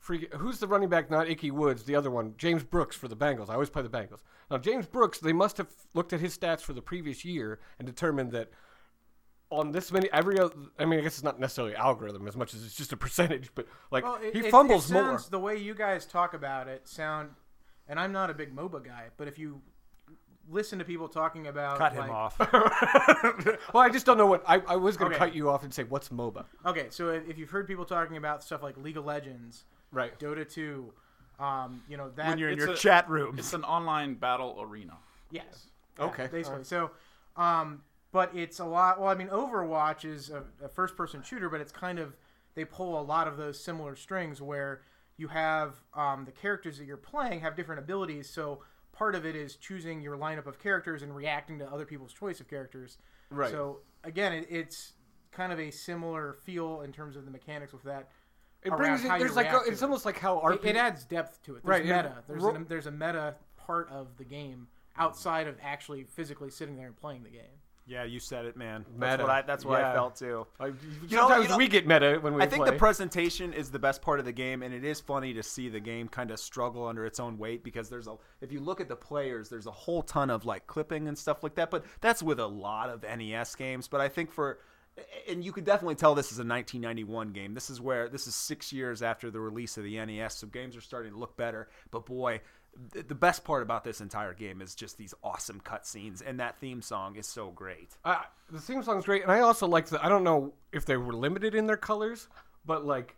free, who's the running back? Not Ickey Woods, the other one, James Brooks for the Bengals. I always play the Bengals. Now James Brooks, they must have looked at his stats for the previous year and determined that on this many every other, I mean I guess it's not necessarily algorithm as much as it's just a percentage, but like Well, it, he it- fumbles it more. sounds, The way you guys talk about it sound, and I'm not a big MOBA guy, but if you listen to people talking about Cut him like- off. well, I just don't know what I, I was going to Okay. cut you off and say what's MOBA. Okay, so if, if you've heard people talking about stuff like League of Legends, Right. Dota 2, um, you know that when you're in It's your a- chat room. It's an online battle arena. Yes. Okay. Yeah, basically. So, um, but it's a lot. Well, I mean, Overwatch is a, a first-person shooter, but it's kind of they pull a lot of those similar strings where you have um, the characters that you're playing have different abilities. So part of it is choosing your lineup of characters and reacting to other people's choice of characters. Right. So again, it, it's kind of a similar feel in terms of the mechanics with that. It around brings how it, there's you like react a, to it's it. almost like how It, RPG it adds depth to it. There's Right, it- meta. There's ro- an, there's a meta part of the game outside of actually physically sitting there and playing the game. yeah, you said it, man. Meta. That's what I that's what Yeah. I felt too. I, know- sometimes you know- we get meta when we I think play. the presentation is the best part of the game, and it is funny to see the game kind of struggle under its own weight because there's a. If you look at the players, there's a whole ton of like clipping and stuff like that. But that's with a lot of NES games. But I think for, and you could definitely tell this is a 1991 game. This is where this is six years after the release of the NES, so games are starting to look better. But boy. th- The best part about this entire game is just these awesome cutscenes, and that theme song is so great. Uh, the theme song's great, and I also like the. I don't know if they were limited in their colors, but like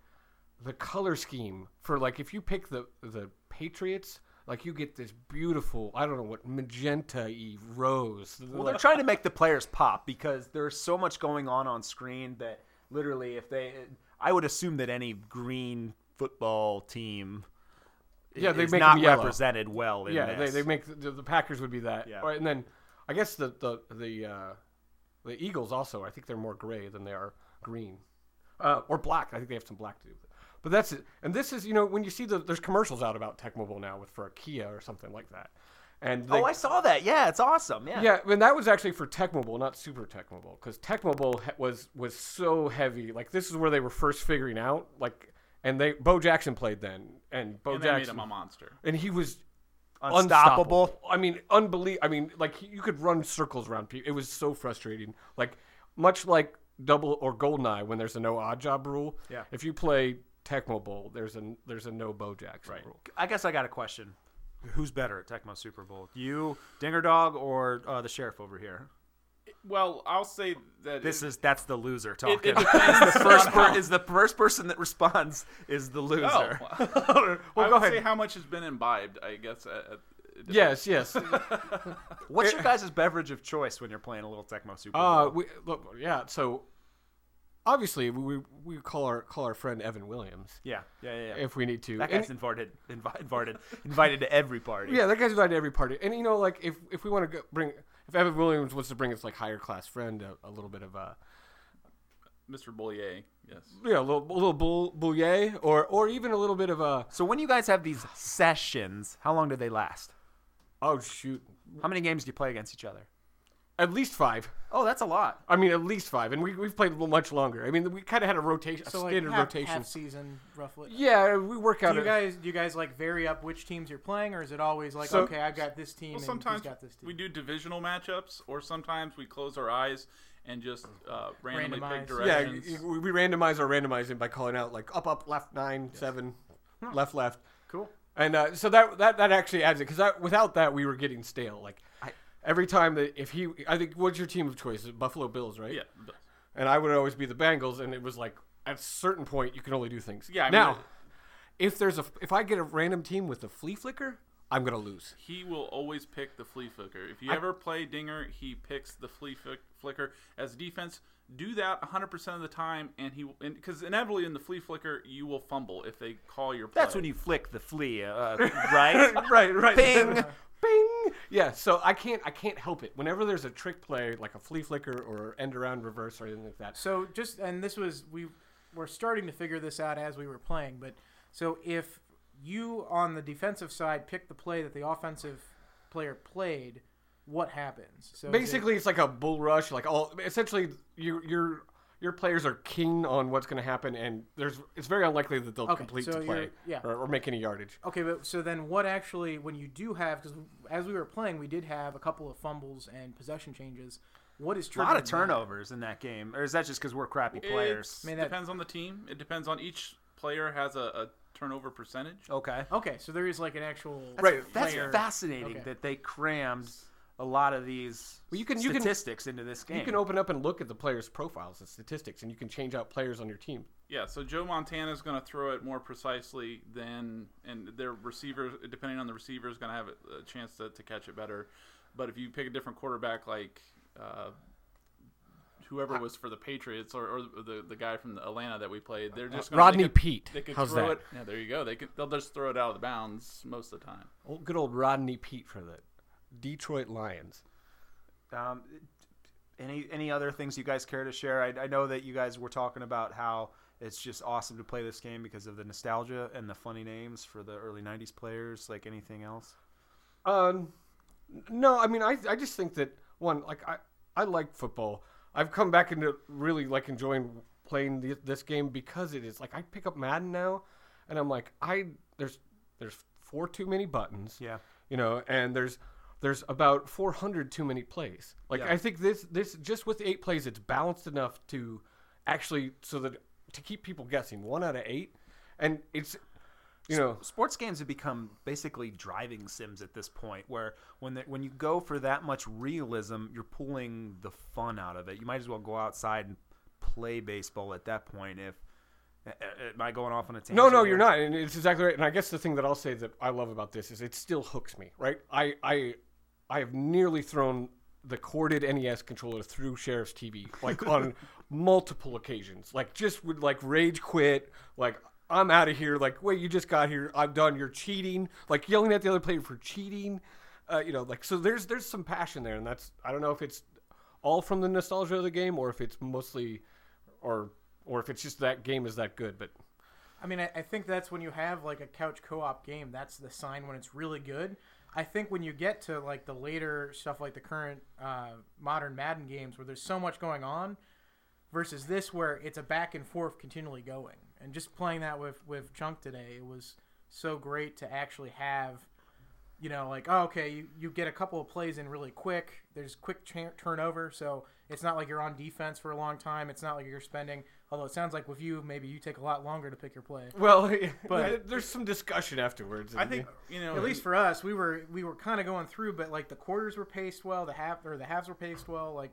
the color scheme for like if you pick the the Patriots, like you get this beautiful. I don't know what magenta rose. Well, they're trying to make the players pop because there's so much going on on screen that literally, if they, I would assume that any green football team, Yeah, they is make not represented well in yeah, they, this. they make the, the Packers would be that. Yeah. Right, and then I guess the the the uh, the Eagles also. I think they're more gray than they are green, uh, or black. I think they have some black too. But that's it. And this is you know when you see the there's commercials out about Tecmo Bowl now with for a Kia or something like that. And they, oh, I saw that. Yeah, it's awesome. Yeah. yeah, and that was actually for Tecmo Bowl, not Super Tecmo Bowl, because Tecmo Bowl was was so heavy. Like this is where they were first figuring out. Like, and they Bo Jackson played then, and Bo and they made Jackson him a monster. and he was Unstoppable. I mean, unbelievable. I mean, like you could run circles around people. It was so frustrating. Like much like double or goldeneye when there's a no Oddjob rule. Yeah. If you play Tecmo Bowl, there's a there's a no Bo Jackson rule. I guess I got a question. Who's better at Tecmo Super Bowl? You, Dinger Dog, or uh, the sheriff over here? Well, I'll say that This it- is that's the loser talking. it depends the first per, how- is the first person that responds is the loser. Oh, Well, I go would ahead. say how much has been imbibed. I guess. At, at, Yes, yes. What's your guys' beverage of choice when you're playing a little Tecmo Super Bowl? Uh, we, look, yeah. So obviously we we call our call our friend Evan Williams yeah, yeah, yeah. yeah. if we need to. that And- guy's invited, invi- invited, invited to every party. Yeah, that guy's invited to every party. And you know, like if if we want to bring if Evan Williams wants to bring his like higher class friend a, a little bit of a Mr. Bulleit. Yes. yeah a little a little bull Bulleit or or even a little bit of a So when you guys have these sessions, how long do they last? oh shoot How many games do you play against each other? At least five. Oh, that's a lot. I mean, at least five, and we we've played a little much longer. I mean, we kind of had a rotation, a So like standard half, rotation. half season roughly. Yeah, we work Do out. you a- guys do you guys like vary up which teams you're playing, or is it always like So- okay, I've got this team Well, and sometimes he's got this team? we do divisional matchups, or sometimes we close our eyes and just uh, randomly pick Randomize. yeah, directions. y- we we randomize our randomizing by calling out like up, up, left, nine, seven, left, left. cool. And uh, so that that that actually adds it because without that we were getting stale. Like I- every time that if he, I think what's your team of choice? Buffalo Bills, right? yeah. And I would always be the Bengals, and it was like at a certain point you can only do things. Yeah, I mean, now, if there's a if I get a random team with a flea flicker, I'm gonna lose. He will always pick the flea flicker. If you ever play Dinger, he picks the flea flick- flicker as defense. Do that 100% of the time, and he because inevitably in the flea flicker you will fumble if they call your play. That's when you flick the flea, uh, right? right, right. Bing. Yeah, so I can't I can't help it. Whenever there's a trick play like a flea flicker or end around reverse or anything like that. So just and this was we were starting to figure this out as we were playing, but so if you on the defensive side pick the play that the offensive player played, what happens? So is it- Basically, it's like a bull rush. Like all, essentially, your your your players are keen on what's going to happen, and there's it's very unlikely that they'll Okay, complete so the play you're- yeah. or, or make any yardage. Okay, but so then what actually, when you do have, because as we were playing, we did have a couple of fumbles and possession changes. What is A lot of triggering that? turnovers in that game, or is that just because we're crappy players? It I mean, that- depends on the team. It depends on each player has a, a turnover percentage. Okay, Okay, so there is like an actual Right, that's player- fascinating Okay. that they crammed a lot of these Well, you can- you can- statistics into this game. You can open up and look at the players' profiles and statistics, and you can change out players on your team. Yeah, so Joe Montana is going to throw it more precisely than, and their receiver, depending on the receiver, is going to have a, a chance to, to catch it better. But if you pick a different quarterback, like uh, whoever was for the Patriots or, or the the guy from Atlanta that we played, they're just gonna, Rodney they could, Peete. They could How's throw that? it. Yeah, there you go. They could, they'll just throw it out of the bounds most of the time. Old, good old Rodney Peete for the Detroit Lions. Um, any any other things you guys care to share? I, I know that you guys were talking about how it's just awesome to play this game because of the nostalgia and the funny names for the early '90s players. Like anything else? Um, no, I mean, I I just think that one, like I I like football. I've come back into really like enjoying playing the, this game because it is like I pick up Madden now, and I'm like I there's there's four too many buttons. Yeah. you know, and there's there's about 400 too many plays. Like Yeah. I think this this just with eight plays, it's balanced enough to actually so that to keep people guessing one out of eight, and it's you know sports games have become basically driving sims at this point where when they, when you go for that much realism you're pulling the fun out of it you might as well go outside and play baseball at that point if am i going off on a tangent No, no, you're not, and it's exactly right. And I guess the thing that I'll say that I love about this is it still hooks me, right? I, I, I have nearly thrown the corded NES controller through Sheriff's TV, like on multiple occasions. Like just would like rage quit, like I'm out of here. Like wait, you just got here. I'm done. You're cheating. Like yelling at the other player for cheating. Uh, you know, like so. There's there's some passion there, and that's I don't know if it's all from the nostalgia of the game or if it's mostly, or or if it's just that game is that good, but. I mean, I, I think that's when you have like a couch co-op game. That's the sign when it's really good. I think when you get to like the later stuff, like the current uh, modern Madden games, where there's so much going on, versus this where it's a back and forth continually going. And just playing that with with Chunk today, it was so great to actually have you know, like oh, okay, you, you get a couple of plays in really quick. There's quick cha- turnover, so it's not like you're on defense for a long time. It's not like you're spending. Although it sounds like with you, maybe you take a lot longer to pick your play. Well, But- but there's some discussion afterwards. I think you know At least for us, we were we were kind of going through, but like the quarters were paced well, the half or the halves were paced well. Like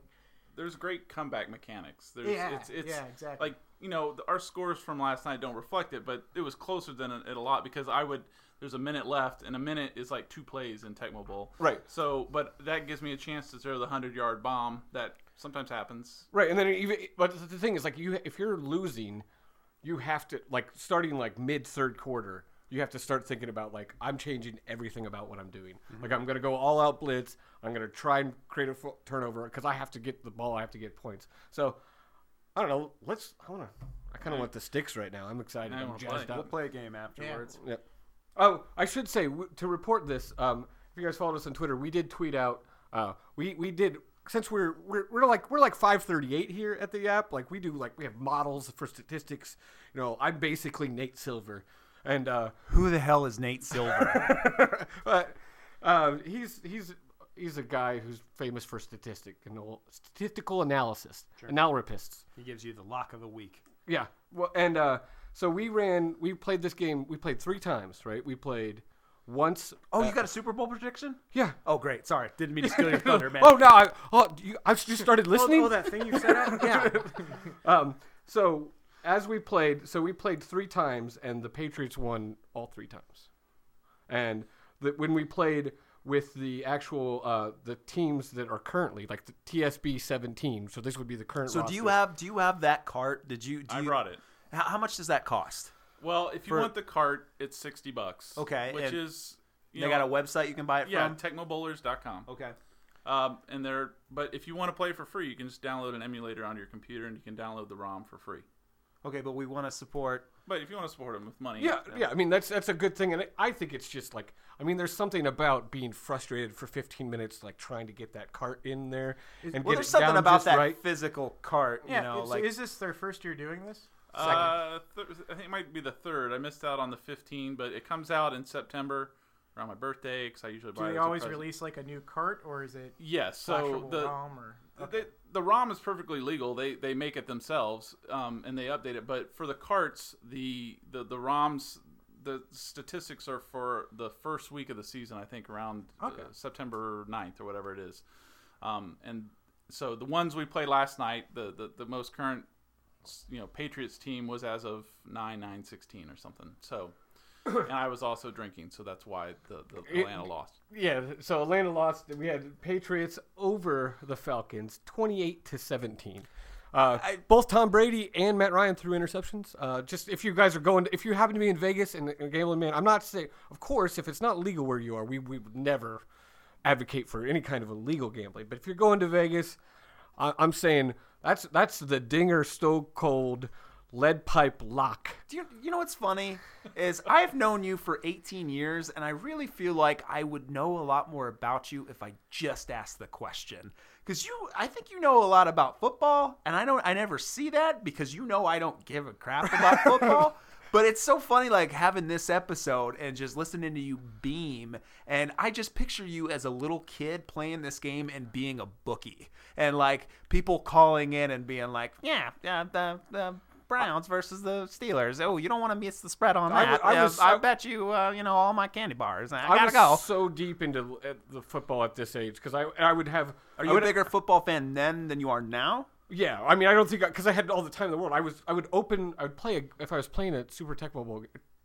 there's great comeback mechanics. There's, Yeah, it's, it's yeah, exactly. Like you know, the, our scores from last night don't reflect it, but it was closer than it a lot because I would. There's a minute left, and a minute is like two plays in Tecmo Bowl. Right. So, but that gives me a chance to throw the hundred yard bomb that sometimes happens. Right, and then even but the thing is like you if you're losing, you have to like starting like mid third quarter, you have to start thinking about like I'm changing everything about what I'm doing. Like I'm gonna go all out blitz. I'm gonna try and create a fo- turnover because I have to get the ball. I have to get points. So I don't know. Let's. I wanna. I kind of want the sticks right now. I'm excited. I I'm jazzed play. We'll play a game afterwards. Yep. Oh, I should say w- to report this. Um, if you guys followed us on Twitter, we did tweet out. Uh, we we did since we're we're, we're like we're like 538 here at the app. Like we do like we have models for statistics. You know, I'm basically Nate Silver, and uh, Who the hell is Nate Silver? but uh, he's he's he's a guy who's famous for statistic and statistical analysis, analypists. he gives you the lock of the week. Yeah. Well, and uh, so we ran. We played this game. We played three times, right? We played once. Oh, uh, you got a Super Bowl prediction? yeah. Oh, great. Sorry, didn't mean to steal your thunder, man. Oh no! I, oh, you, I just started listening. oh, that thing you said, out? yeah. Um, so as we played, so we played three times, and the Patriots won all three times. And the, when we played with the actual uh, the teams that are currently like the TSB 17, so this would be the current. So do you roster. have do you have that cart? Did you? Do I you, brought it. How, how much does that cost? Well, if you For- want the cart, it's sixty bucks. Okay, which and is you they know, got a website you can buy it yeah, from. tecmobowlers.com. Okay. Um, and they're but if you want to play for free, you can just download an emulator on your computer and you can download the ROM for free. Okay, but we want to support. But if you want to support them with money, Yeah, yeah. I mean, that's that's a good thing, and I think it's just like I mean, there's something about being frustrated for 15 minutes, like trying to get that cart in there and Well, get there's it something down about just that right. physical cart. Yeah. you know, so like is this their first year doing this? Uh, th- I think it might be the third. I missed out on the 15, but it comes out in September around my birthday because I usually buy. Do it they as always present. release like a new cart, or is it Yes. So the ROM or? the, the ROM is perfectly legal. They they make it themselves, um, and they update it. But for the carts, the the the ROMs, the statistics are for the first week of the season. I think around uh, September 9th or whatever it is. Um, and so the ones we played last night, the the, the most current, you know, Patriots team was as of nine nine sixteen or something. So. and I was also drinking, so that's why the, the It- Atlanta lost. Yeah, so Atlanta lost. We had Patriots over the Falcons, 28 to 17. Uh, both Tom Brady and Matt Ryan threw interceptions. Uh, just if you guys are going, if you happen to be in Vegas and, and gambling, man, I'm not saying. Of course, if it's not legal where you are, we we would never advocate for any kind of illegal gambling. But if you're going to Vegas, I, I'm saying that's that's the Dinger Stone Cold lead pipe lock. Do you, you know what's funny is I've known you for 18 years, and I really feel like I would know a lot more about you if I just asked the question. Because you, I think you know a lot about football, and I don't, I never see that because you know I don't give a crap about football. But it's so funny, like having this episode and just listening to you beam, and I just picture you as a little kid playing this game and being a bookie, and like people calling in and being like, "Yeah, yeah, the the Browns versus the Steelers. Oh, you don't want to miss the spread on that. wa- I was- I I- bet you, uh, you know, all my candy bars. I, I gotta go. so deep into uh, the football at this age because I I would have. Are you a bigger football fan then than you are now? Yeah, I mean, I don't think because I had all the time in the world. I was, I would open, I would play a, if I was playing a Super Tecmo Bowl,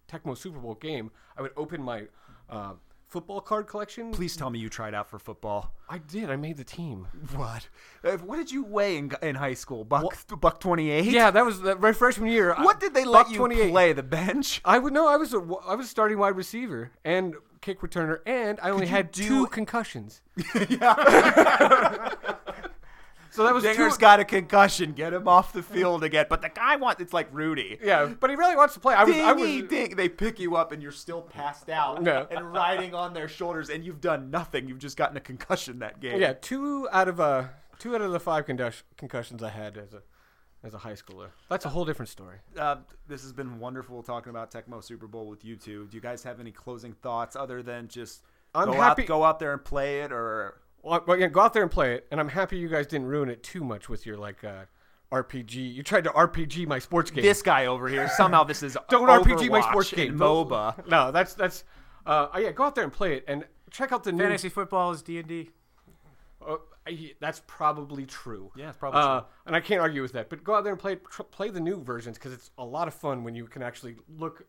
Tecmo Super Bowl game. I would open my uh, football card collection. Please tell me you tried out for football. I did. I made the team. What? Uh, what did you weigh in, in high school? Buck buck twenty eight. Yeah, that was the, my freshman year. I- What did they let Buck you 28. play? The bench? I would no. I was a, I was starting wide receiver and kick returner, and I only had do- two concussions. yeah. So that was Dinger's two. got a concussion. Get him off the field again. But the guy wants. It's like Rudy. yeah, but he really wants to play. I was. I Dingy was. ding. They pick you up and you're still passed out Yeah. and riding on their shoulders, and you've done nothing. You've just gotten a concussion that game. Yeah, two out of uh two out of the five concussions I had as a as a high schooler. That's a whole different story. Uh, this has been wonderful talking about Tecmo Super Bowl with you two. Do you guys have any closing thoughts other than just I'm go happy. out go out there and play it or Well, well, yeah, go out there and play it, and I'm happy you guys didn't ruin it too much with your like uh, RPG. You tried to RPG my sports game. this guy over here somehow this is don't RPG my sports game. MOBA. No, that's that's. Uh, oh, yeah, go out there and play it, and check out the new. Fantasy football is D and D. Uh, that's probably true. Yeah, it's probably uh, true. And I can't argue with that. But go out there and play tr- play the new versions because it's a lot of fun when you can actually look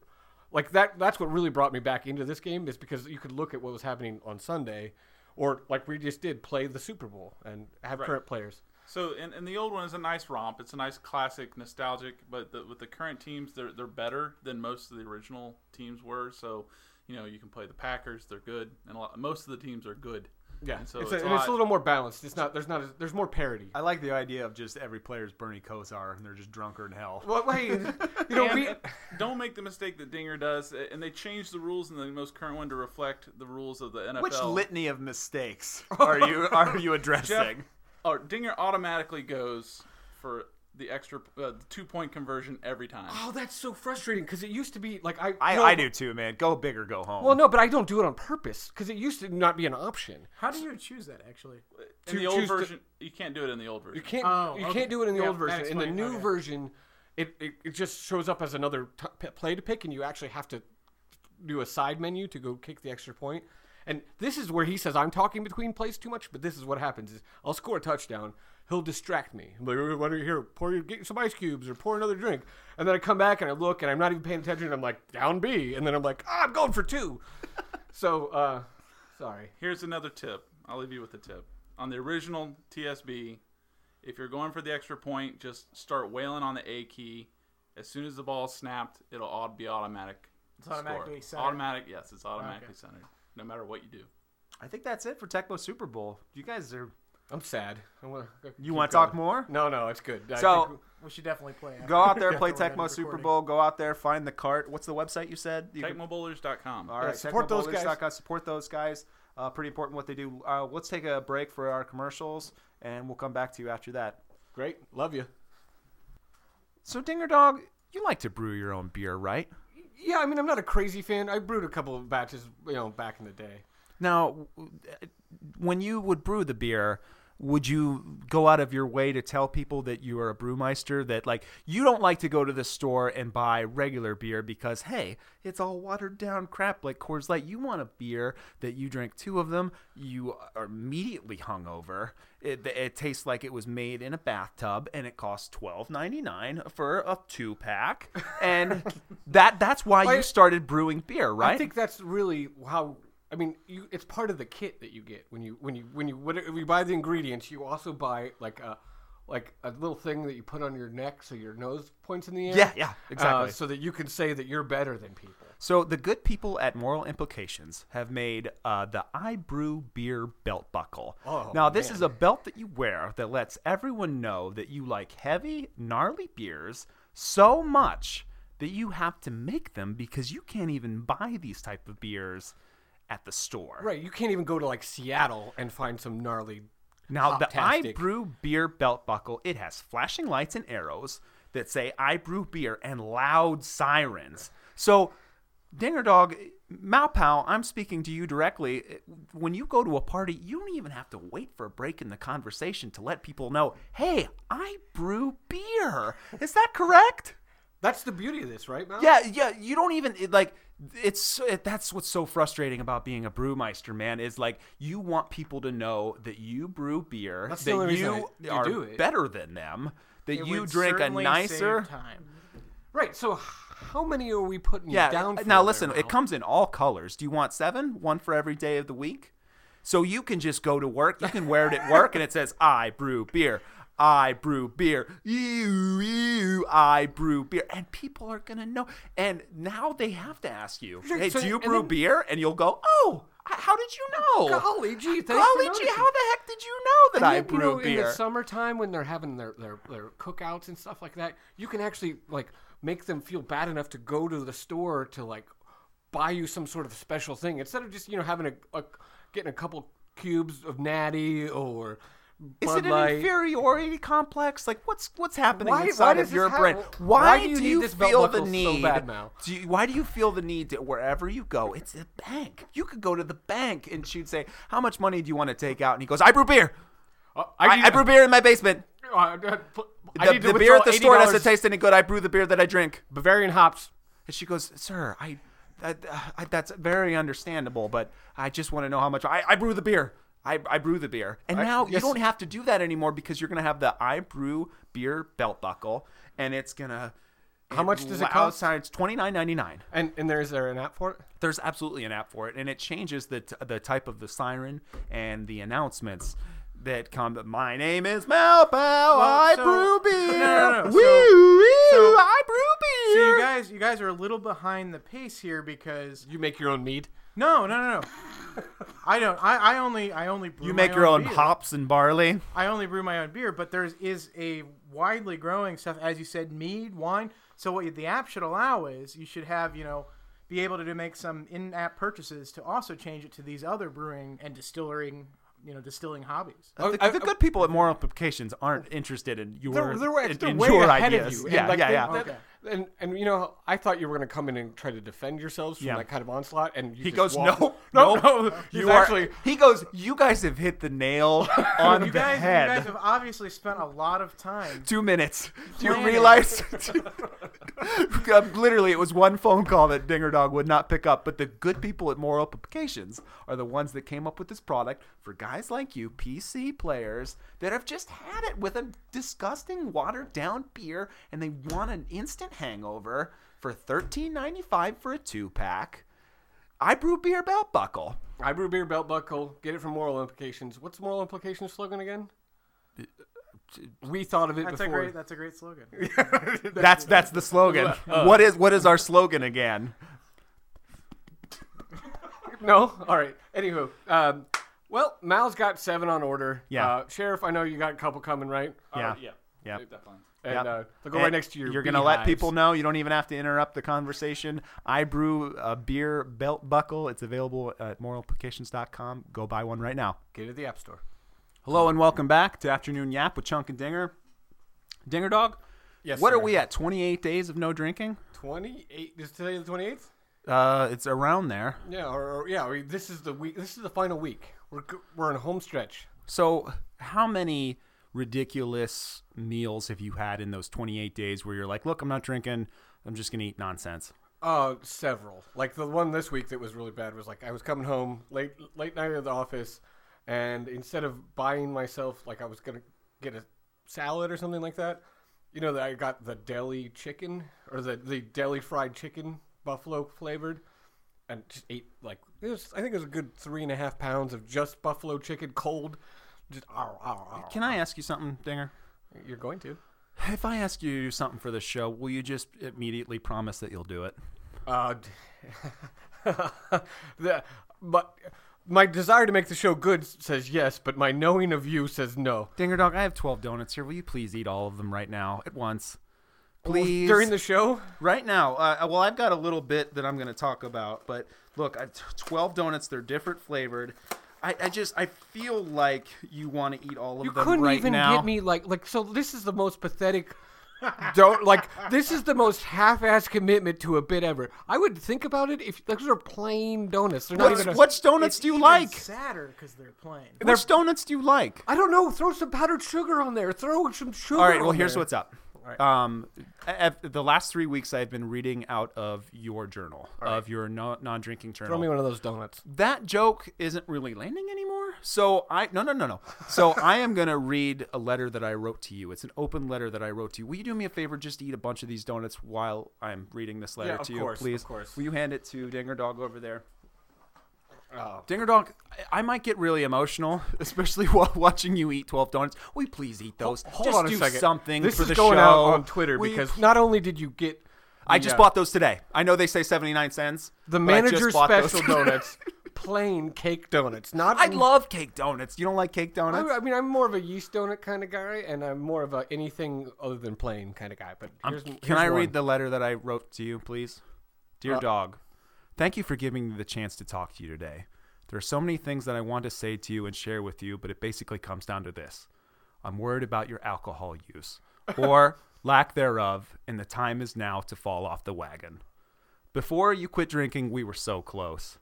like that. That's what really brought me back into this game is because you could look at what was happening on Sunday, or like we just did, play the Super Bowl and have current players. So, and, and the old one is a nice romp. It's a nice classic, nostalgic. But the, with the current teams, they're they're better than most of the original teams were. So, you know, you can play the Packers. They're good, and a lot, most of the teams are good. Yeah, And so it's, it's a, a and it's a little more balanced. It's not. There's not. As, there's more parity. I like the idea of just every player's Bernie Kosar and they're just drunker in hell. Well, wait, you know, And- we, and don't make the mistake that Dinger does, and they changed the rules in the most current one to reflect the rules of the NFL. Which litany of mistakes are you are you addressing? Jeff, oh, Dinger automatically goes for the extra uh, two point conversion every time. oh, that's so frustrating because it used to be like I. I, no, I do too, man. Go big or go home. Well, no, but I don't do it on purpose because it used to not be an option. How do you choose that actually? in to the old choose to- version, you can't do it in the old version. You can't. Oh, you okay. can't do it in the Yeah, old version. In the new okay. version, it, it, it just shows up as another t- p- play to pick, and you actually have to do a side menu to go kick the extra point. And this is where he says I'm talking between plays too much. But this is what happens: is I'll score a touchdown. He'll distract me. I'm like, "Oh, why don't you here? Pour your, get some ice cubes or pour another drink. And then I come back and I look and I'm not even paying attention. And I'm like down B, and then I'm like, ah, I'm going for two. so, uh, sorry. Here's another tip. I'll leave you with a tip. On the original TSB, if you're going for the extra point, just start wailing on the A key. As soon as the ball is snapped, it'll all be automatic. It's automatically score. centered. Automatic, yes, it's automatically centered, no matter what you do. I think that's it for Tecmo Super Bowl. You guys are. I'm sad. I wanna, You want to talk more? No, no, it's good. I So- We should definitely play. after- Go out there, play after we're done Tecmo Super recording. Bowl. Go out there, find the cart. What's the website you said? You can- TecmoBowlers.com. All right, support those guys. Support those guys. Uh, pretty important what they do. Uh, let's take a break for our commercials, and we'll come back to you after that. Great, love you. So, Dinger Dog, you like to brew your own beer, right? Yeah, I mean, I'm not a crazy fan. I brewed a couple of batches, you know, back in the day. Now, when you would brew the beer, would you go out of your way to tell people that you are a brewmeister? That like you don't like to go to the store and buy regular beer because hey, it's all watered down crap like Coors Light. You want a beer that you drink two of them, you are immediately hungover. It, it tastes like it was made in a bathtub and it costs twelve ninety nine for a two pack, and that that's why Well, you started brewing beer, right? I think that's really how. I mean, you, it's part of the kit that you get when you when you when you when you buy the ingredients. You also buy like a like a little thing that you put on your neck so your nose points in the air. Yeah, yeah, Uh, exactly. so that you can say that you're better than people. So the good people at Moral Implications have made uh, the I Brew Beer Belt Buckle. Oh, now this man. is a belt that you wear that lets everyone know that you like heavy, gnarly beers so much that you have to make them because you can't even buy these type of beers at the store. Right. You can't even go to like Seattle and find some gnarly. Now the I Brew Beer Belt Buckle, it has flashing lights and arrows that say I brew beer and loud sirens. So Dinger Dog, Mowpow, I'm speaking to you directly. When you go to a party, you don't even have to wait for a break in the conversation to let people know, hey, I brew beer. Is that correct? That's the beauty of this, right, Mow? Yeah, yeah. You don't even it, like. It's it, that's what's so frustrating about being a brewmeister, man. Is like you want people to know that you brew beer, That's that you you are do it. better than them, that It you drink a nicer. time. Right. So how many are we putting Yeah. down? Uh, for now listen, it comes in all colors. Do you want seven? One for every day of the week. So you can just go to work. You can wear it at work, and it says "I brew beer." I brew beer. Ew, ew, I brew beer. And people are going to know. And now they have to ask you, hey, so- do you brew then- beer? And you'll go, oh, how did you know? Golly gee, Golly gee, how the heck did you know that I brew you know, beer? in the summertime when they're having their, their their cookouts and stuff like that, you can actually like make them feel bad enough to go to the store to like buy you some sort of special thing instead of just you know having a, a getting a couple cubes of natty or Is Bud it an inferiority complex? Like what's what's happening Why- inside why of your brain? Why, Why do you do need you feel the so need? bad now? do you, why do you feel the need to wherever you go? It's a bank. You could go to the bank and she'd say, "How much money do you want to take out?" And he goes, "I brew beer. Uh, I, need- I brew beer in my basement. uh, I The, the beer at the store doesn't taste any good. I brew the beer that I drink." Bavarian hops. And she goes, "Sir, I, that, uh, I that's very understandable, but I just want to know how much I, I brew the beer. I, I brew the beer, and I- now you don't have to do that anymore because you're gonna have the I brew beer belt buckle, and it's gonna. How much does it cost? Outside, it's twenty nine ninety nine. And and there is there an app for it? There's absolutely an app for it, and it changes the t- the type of the siren and the announcements that come. My name is Mowpow. I so- brew beer. No, no, no. Woo, So- woo, so- I brew beer. So you guys, you guys are a little behind the pace here because You make your own mead. No, no, no, no. I don't. I, I only, I only. Brew you my make your own beer. hops and barley. I only brew my own beer, but there is a widely growing stuff, as you said, mead, wine. So what the app should allow is you should have, you know, be able to make some in-app purchases to also change it to these other brewing and distilling, you know, distilling hobbies. Oh, the, I- the good people at Moral Implications aren't interested in your They're, they're, in, they're in way your ahead ideas. of you. Yeah, like yeah, they- yeah. that- Okay. And and you know, I thought you were going to come in and try to defend yourselves from Yeah. that kind of onslaught, and you He just goes, no, no, no, you are. actually He goes, you guys have hit the nail on You the guys, you guys have obviously spent a lot of time. Two minutes. Do you Planning. realize? Um, Literally, it was one phone call that Dinger Dog would not pick up. But the good people at Moral Publications are the ones that came up with this product for guys like you, PC players, that have just had it with a disgusting watered down beer and they want an instant hangover for thirteen ninety five for a two pack. I brew beer belt buckle. I brew beer belt buckle. Get it from Moral Implications. What's Moral Implications slogan again? We thought of it That's a great. That's a great slogan. That's that's the slogan. Uh. what is what is our slogan again? no, all right. Anywho, um, well, Mow's got seven on order. Yeah. uh, Sheriff, I know you got a couple coming, right? Yeah. yeah, Yeah. And Yep. uh, they'll go And right next to your. You're gonna let people know. You don't even have to interrupt the conversation. I brew a beer belt buckle. It's available at moralimplications.com. Go buy one right now. get it at the App Store. Hello and welcome back to Afternoon Yap with Chunk and Dinger. Dinger Dog. Yes. what sir. are we at? 28 days of no drinking. Twenty-eight. Is today the twenty-eighth? Uh, it's around there. Yeah, or, or yeah. Or this is the week. This is the final week. We're we're in home stretch. So, how many ridiculous meals have you had in those 28 days where you're like, look, I'm not drinking. I'm just gonna eat nonsense. Uh, several. Like the one this week that was really bad was like I was coming home late late night at the office, and instead of buying myself like I was gonna get a salad or something like that, you know that I got the deli chicken or the the deli fried chicken buffalo flavored, and just ate like it was. I think it was a good three and a half pounds of just buffalo chicken cold. Just ow, ow, ow. Can I ask you something, Dinger? You're going to. If I ask you to do something for the show, will you just immediately promise that you'll do it? Uh, the, but my desire to make the show good says yes, but my knowing of you says no. Dinger Dog, I have 12 donuts here. Will you please eat all of them right now at once? Please. During the show, right now. Uh, well, I've got a little bit that I'm going to talk about, but look, I, 12 donuts. They're different flavored. I, I just I feel like you want to eat all of them. you them couldn't right even now. get me like like so. This is the most pathetic. don't like this is the most half-ass commitment to a bit ever. I would think about it if those are plain donuts. They're not What's, even. A, which donuts do you even like? Sadder because they're plain. Which donuts do you like? I don't know. Throw some powdered sugar on there. Throw some sugar. All right. Well, on here's there. what's up. Right. Um, the last three weeks I've been reading out of your journal, of your no, non-drinking journal. Throw me one of those donuts. that joke isn't really landing anymore. So I no no no no. So I am gonna read a letter that I wrote to you. It's an open letter that I wrote to you. Will you do me a favor? Just eat a bunch of these donuts while I'm reading this letter Yeah, to you, course, of course. Will you hand it to Dinger Dog over there? Oh. Dinger Dog, I- might get really emotional, especially while watching you eat 12 donuts. We please eat those? Hold Just on a do second. something This for is the going show. out on Twitter you because not only did you get, I just uh, bought those today. I know they say 79 cents. the manager special donuts, plain cake donuts. Not I love cake donuts. You don't like cake donuts? I, I mean, I'm more of a yeast donut kind of guy, and I'm more of a anything other than plain kind of guy. But here's, Can here's I one. read the letter that I wrote to you, please? Dear Uh, dog, thank you for giving me the chance to talk to you today. There are so many things that I want to say to you and share with you, but it basically comes down to this I'm worried about your alcohol use, or lack thereof, and the time is now to fall off the wagon. Before you quit drinking, we were so close.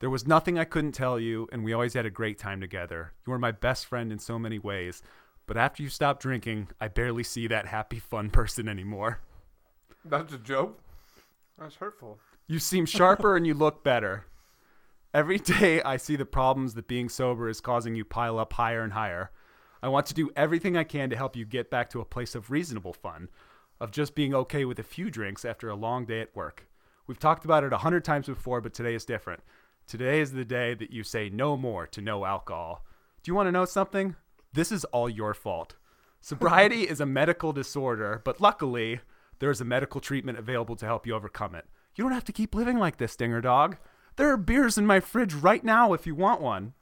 There was nothing I couldn't tell you, and we always had a great time together. You were my best friend in so many ways, but after you stopped drinking, I barely see that happy, fun person anymore. That's a joke. That's hurtful. You seem sharper and you look better. Every day I see the problems that being sober is causing you pile up higher and higher. I want to do everything I can to help you get back to a place of reasonable fun, of just being okay with a few drinks after a long day at work. We've talked about it a hundred times before, but today is different. Today is the day that you say no more to no alcohol. Do you want to know something? This is all your fault. Sobriety is a medical disorder, but luckily, there is a medical treatment available to help you overcome it. You don't have to keep living like this, Dinger Dog. There are beers in my fridge right now if you want one.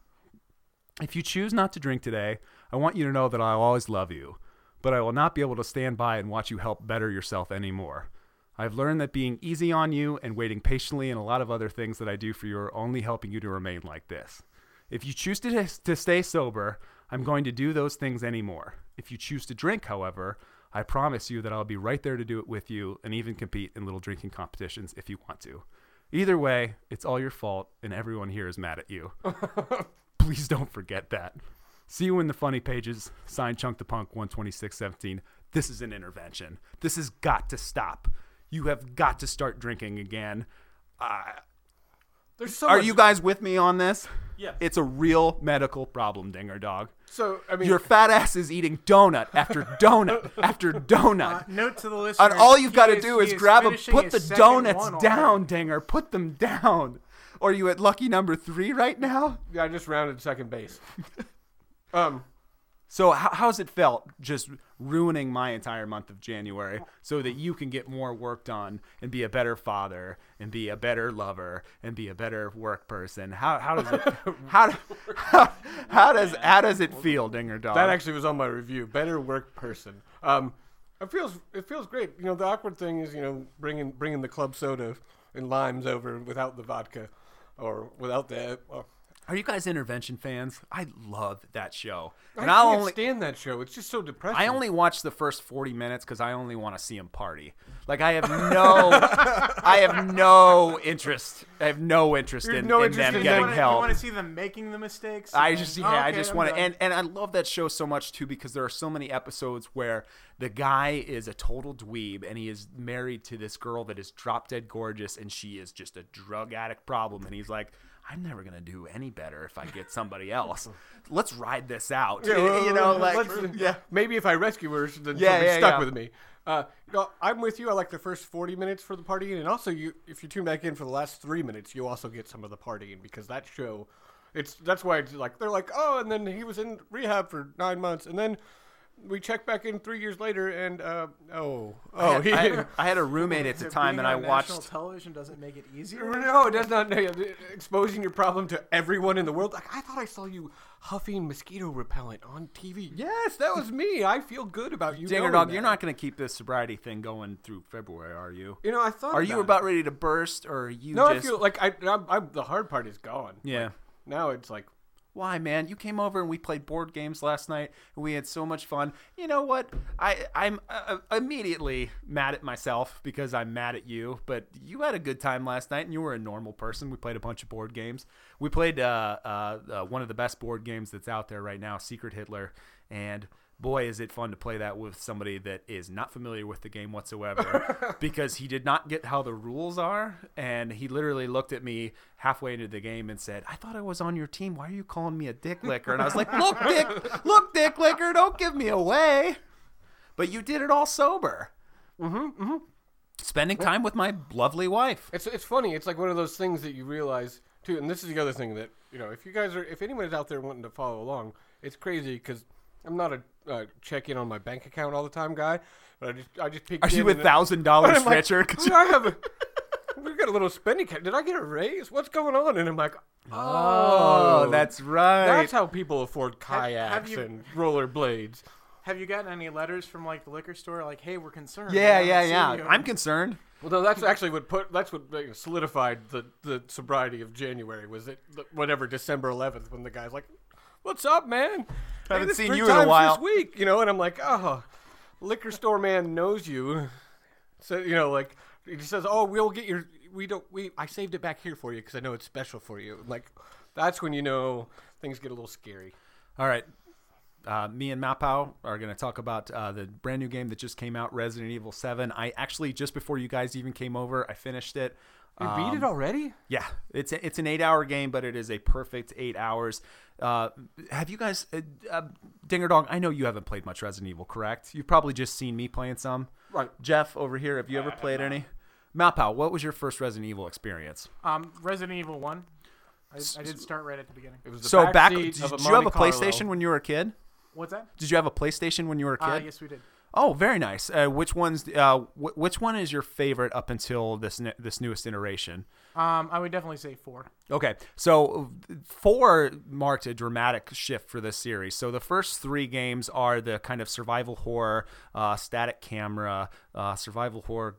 If you choose not to drink today, I want you to know that I'll always love you, but I will not be able to stand by and watch you help better yourself anymore. I've learned that being easy on you and waiting patiently and a lot of other things that I do for you are only helping you to remain like this. If you choose to, to stay sober, I'm going to do those things anymore. If you choose to drink, however, I promise you that I'll be right there to do it with you and even compete in little drinking competitions if you want to. Either way, it's all your fault, and everyone here is mad at you. Please don't forget that. See you in the funny pages. Signed Chunk the Punk 12617. This is an intervention. This has got to stop. You have got to start drinking again. Uh, There's so are much- you guys with me on this? Yes. It's a real medical problem, Dinger Dog. So I mean, Your fat ass is eating donut after donut after Uh, donut. note to the listener. and all you've got to do he is grab them, finishing put the donuts down, already. Dinger. Put them down. Or are you at lucky number three right now? yeah, I just rounded second base. um, So how, how's it felt just ruining my entire month of January so that you can get more work done and be a better father and be a better lover and be a better work person? How, how does it how, how, how does how does it feel, Dinger Dog? that actually was on my review. Better work person. Um, it feels it feels great. You know, the awkward thing is you know bringing bringing the club soda and limes over without the vodka, or without the. Or, Are you guys intervention fans? I love that show, and I can't only stand that show. It's just so depressing. I only watch the first 40 minutes because I only want to see him party. Like I have no, I have no interest. I have no interest in, no in interest them in getting wanna, help. You want to see them making the mistakes? I just yeah, I okay, just I'm want to and and I love that show so much too because there are so many episodes where the guy is a total dweeb and he is married to this girl that is drop dead gorgeous and she is just a drug addict problem and he's like I'm never gonna do any better if I get somebody else. Let's ride this out. Yeah, well, you know, like yeah. Maybe if I rescue her, then Yeah, she'll be yeah, stuck yeah. with me. Uh, no, I'm with you. I like the first 40 minutes for the partying, and also you, if you tune back in for the last three minutes, you also get some of the partying because that show, it's that's why it's like they're like, oh, and then he was in rehab for nine months, and then we check back in three years later, and uh, oh, oh, he. I, I had a roommate at the time, and I on national watched. television doesn't make it easier. No, that's not no, exposing your problem to everyone in the world. Like I thought I saw you huffing mosquito repellent on TV. Yes, that was me. I feel good about you. Dinger dog, that. you're not going to keep this sobriety thing going through February, are you? You know, I thought. Are you it. about ready to burst, or are you No, just? I feel like I, I'm, I'm. The hard part is gone. yeah. Now it's like Why, man? You came over and we played board games last night, and we had so much fun. You know what? I I'm uh, immediately mad at myself because I'm mad at you. But you had a good time last night, and you were a normal person. We played a bunch of board games. We played uh, uh, uh, one of the best board games that's out there right now, Secret Hitler, and. Boy, is it fun to play that with somebody that is not familiar with the game whatsoever because he did not get how the rules are. And he literally looked at me halfway into the game and said, I thought I was on your team. Why are you calling me a dick licker? And I was like, Look, dick, look, dick licker, don't give me away. But you did it all sober. Mm-hmm. mm-hmm. Spending time with my lovely wife. it's it's funny. It's like one of those things that you realize too. And this is the other thing that you know. If you guys are, if anyone is out there wanting to follow along, it's crazy because I'm not a uh, check in on my bank account all the time guy. But I just I just peeked Are in you a and- thousand and dollars I'm like, richer? 'Cause "Dude, I have a. We got a little spending account. Did I get a raise? What's going on? And I'm like, Oh, that's right. That's how people afford have kayaks you- and rollerblades. Have you gotten any letters from like the liquor store? Like, hey, we're concerned. yeah, We yeah, haven't yeah. seen you." I'm concerned. Well, no, that's actually what put that's what solidified the the sobriety of January was it whatever December 11th when the guy's like, "What's up, man? I haven't seen you in a while." This week, you know." And I'm like, "Oh, liquor store man knows you." So you know, like he says, "Oh, we'll get your we don't we I saved it back here for you because I know it's special for you." Like that's when you know things get a little scary. All right. Uh, me and Mowpow are going to talk about uh, the brand new game that just came out, Resident Evil 7. I actually, just before you guys even came over, I finished it. You beat it already? Yeah, it's a, it's an eight hour game, but it is a perfect eight hours. Uh, have you guys, uh, uh, Dinger Dog? I know you haven't played much Resident Evil, correct? You've probably just seen me playing some. Right. Jeff over here, have you ever played any? Mowpow, what was your first Resident Evil experience? Um, Resident Evil One. I, I did start right at the beginning. It was the so back, backseat did, of did you have a Monte Carlo. PlayStation when you were a kid? What's that? Did you have a PlayStation when you were a kid? Uh, yes, we did. Oh, very nice. Uh, which one's uh, wh- which one is your favorite up until this ne- this newest iteration? Um, I would definitely say four. Okay, so four marked a dramatic shift for this series. So the first three games are the kind of survival horror, uh, static camera, uh, survival horror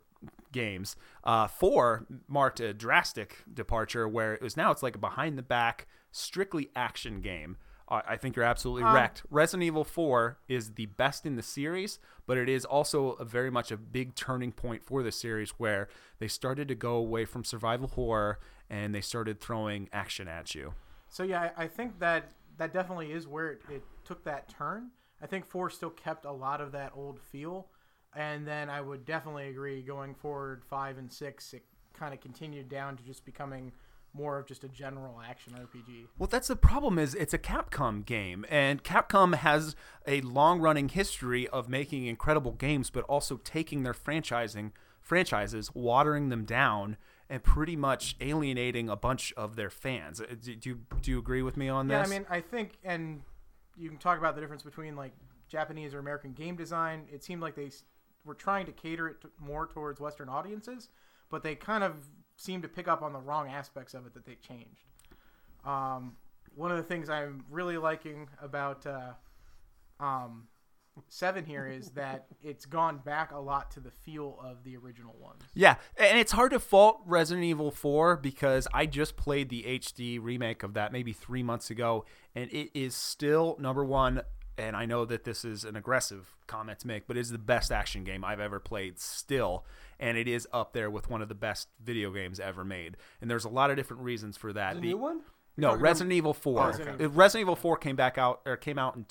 games. Uh, four marked a drastic departure where it was now it's like a behind the back, strictly action game. Uh, I think you're absolutely wrecked. Resident Evil 4 is the best in the series, but it is also a very much a big turning point for the series where they started to go away from survival horror and they started throwing action at you. So yeah, I, I think that that definitely is where it, it took that turn. I think four still kept a lot of that old feel, and then I would definitely agree going forward five and six, it kind of continued down to just becoming more of just a general action RPG. Well, that's the problem is it's a Capcom game and Capcom has a long-running history of making incredible games but also taking their franchising franchises, watering them down and pretty much alienating a bunch of their fans. Uh, Do, do you do you agree with me on this? Yeah. I mean, I think, and you can talk about the difference between like Japanese or American game design. It seemed like they were trying to cater it to, more towards Western audiences, but they kind of seemed to pick up on the wrong aspects of it that they changed. Um, one of the things I'm really liking about uh, um, Seven here is that it's gone back a lot to the feel of the original ones. Yeah, and it's hard to fault Resident Evil 4 because I just played the HD remake of that maybe three months ago, and it is still number one. And I know that this is an aggressive comment to make, but it is the best action game I've ever played still. And it is up there with one of the best video games ever made. And there's a lot of different reasons for that. The The- new one? No, Resident Evil 4. Resident Uh, Resident Evil 4 came back out or came out in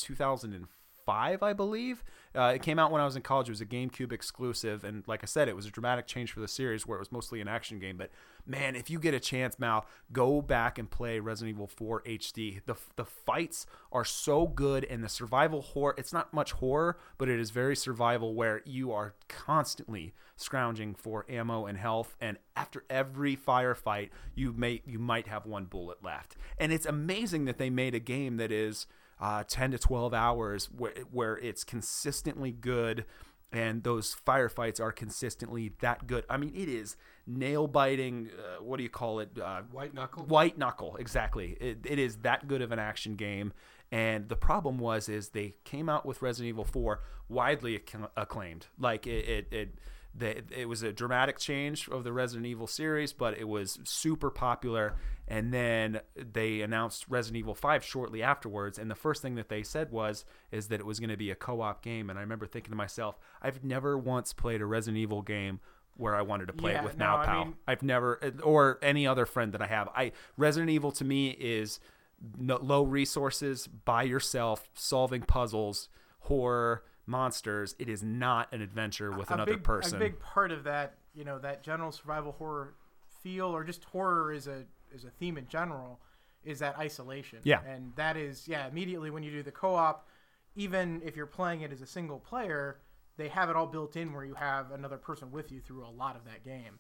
2005, I believe. Uh, it came out when I was in college. It was a GameCube exclusive, and like I said, it was a dramatic change for the series where it was mostly an action game. But man, if you get a chance, Mow, go back and play Resident Evil 4 HD. The the fights are so good, and the survival horror. It's not much horror, but it is very survival where you are constantly scrounging for ammo and health and after every firefight you may you might have one bullet left and it's amazing that they made a game that is uh, 10 to 12 hours where, where it's consistently good and those firefights are consistently that good. I mean it is nail biting uh, what do you call it? Uh, White knuckle. white knuckle exactly. It, it is that good of an action game. And the problem was is they came out with resident evil 4 widely acc- acclaimed. Like it it, it the, it was a dramatic change of the Resident Evil series, but it was super popular. And then they announced Resident Evil 5 shortly afterwards. And the first thing that they said was, is that it was going to be a co-op game. And I remember thinking to myself, I've never once played a Resident Evil game where I wanted to play Yeah, it with no, Now I Pal. mean- I've never, or any other friend that I have. I Resident Evil to me is no, low resources, by yourself, solving puzzles, horror, monsters. It is not an adventure with a another big, person. A big part of that, you know, that general survival horror feel, or just horror is a is a theme in general, is that isolation. Yeah. and that is yeah. Immediately when you do the co-op, even if you're playing it as a single player, they have it all built in where you have another person with you through a lot of that game.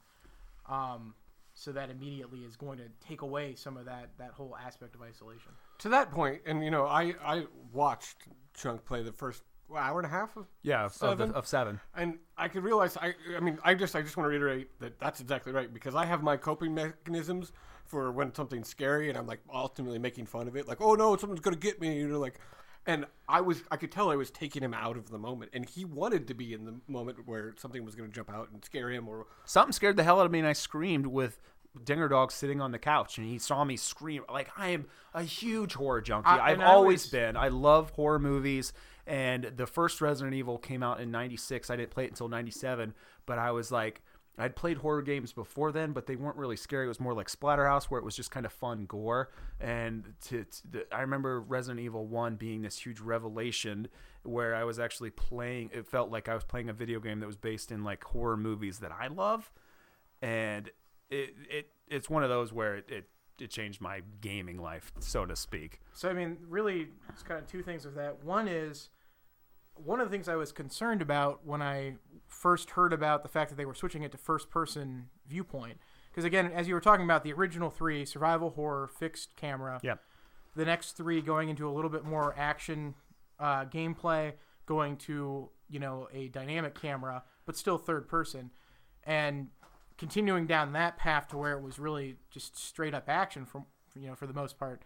Um, so that immediately is going to take away some of that that whole aspect of isolation. To that point, and you know, I I watched Chunk play the first hour and a half of yeah, of, of, the, of seven. and I could realize I I mean I just I just want to reiterate that that's exactly right because I have my coping mechanisms for when something's scary and I'm like ultimately making fun of it like oh no someone's gonna get me you know like and I was I could tell I was taking him out of the moment, and he wanted to be in the moment where something was going to jump out and scare him, or Something scared the hell out of me, and I screamed with Dinger Dog sitting on the couch, and he saw me scream. Like I am a huge horror junkie. I- I've always was- been. I love horror movies, and the first Resident Evil came out in '96. I didn't play it until '97, but I was like. I'd played horror games before then, but they weren't really scary. It was more like Splatterhouse, where it was just kind of fun gore. And to, to the, I remember Resident Evil One being this huge revelation, where I was actually playing. It felt like I was playing a video game that was based in like horror movies that I love and it it it's one of those where it, it it changed my gaming life, so to speak. So I mean, really, it's kind of two things with that. One is one of the things I was concerned about when I first heard about the fact that they were switching it to first-person viewpoint. Because again, as you were talking about, the original three survival horror fixed camera. Yep. The next three going into a little bit more action uh, gameplay, going to you know a dynamic camera, but still third person, and continuing down that path to where it was really just straight up action from you know for the most part.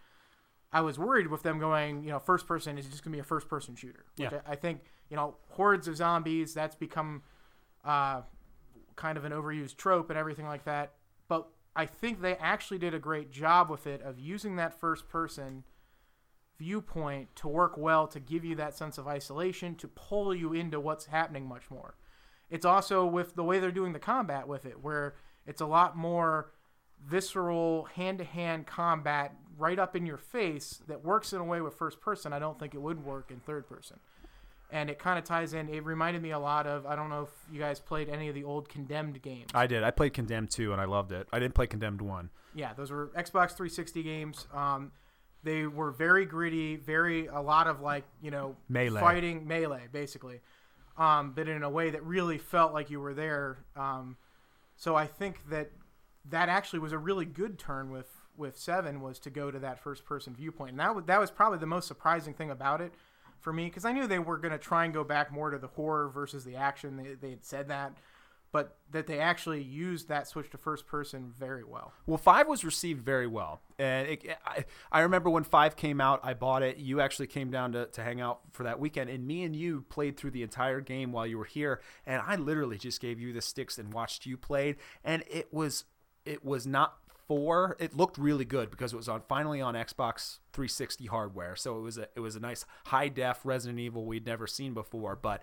I was worried with them going, you know, first person is just going to be a first person shooter. Yeah. I, I think, you know, hordes of zombies, that's become uh, kind of an overused trope and everything like that. But I think they actually did a great job with it of using that first person viewpoint to work well to give you that sense of isolation, to pull you into what's happening much more. It's also with the way they're doing the combat with it, where it's a lot more visceral hand to hand combat right up in your face that works in a way with first person I don't think it would work in third person. And it kind of ties in. It reminded me a lot of I don't know if you guys played any of the old Condemned games. I did. I played Condemned 2 and I loved it. I didn't play Condemned 1. Yeah, those were Xbox 360 games. Um, they were very gritty, very a lot of like you know Melee. fighting melee basically, um, but in a way that really felt like you were there. Um, so I think that that actually was a really good turn with with Seven was to go to that first person viewpoint, and that was, that was probably the most surprising thing about it for me because I knew they were going to try and go back more to the horror versus the action. They, they had said that, but that they actually used that switch to first person very well. Well, 5 was received very well. And it, I, I remember when 5 came out, I bought it. You actually came down to, to hang out for that weekend. And me and you played through the entire game while you were here. And I literally just gave you the sticks and watched you played. And it was it was not four. It looked really good because it was on finally on Xbox 360 hardware. So it was a it was a nice high def Resident Evil we'd never seen before. But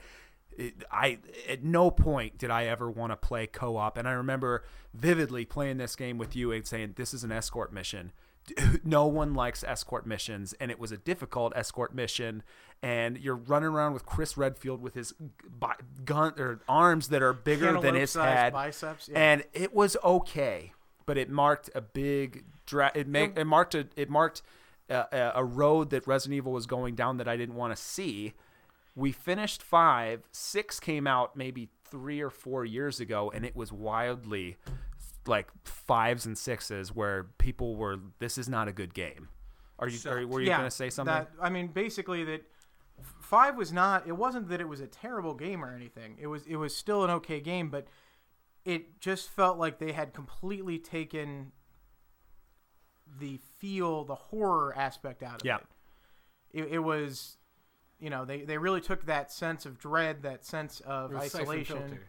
it, I at no point did I ever want to play co-op, and I remember vividly playing this game with you and saying this is an escort mission. No one likes escort missions, and it was a difficult escort mission. And you're running around with Chris Redfield with his bi- gun or arms that are bigger than his head, biceps, yeah. and it was okay, but it marked a big dra- it, make, it marked a it marked a, a- road that Resident Evil was going down that I didn't want to see. We finished five. Six came out maybe three or four years ago, and it was wildly like fives and sixes where people were. This is not a good game. Are you? Are, were you yeah, going to say something? That, I mean, basically that five was not. It wasn't that it was a terrible game or anything. It was. It was still an okay game, but it just felt like they had completely taken the feel, the horror aspect out of Yeah. it. it. It was, you know, they they really took that sense of dread, that sense of It was Syphon isolation. Filter.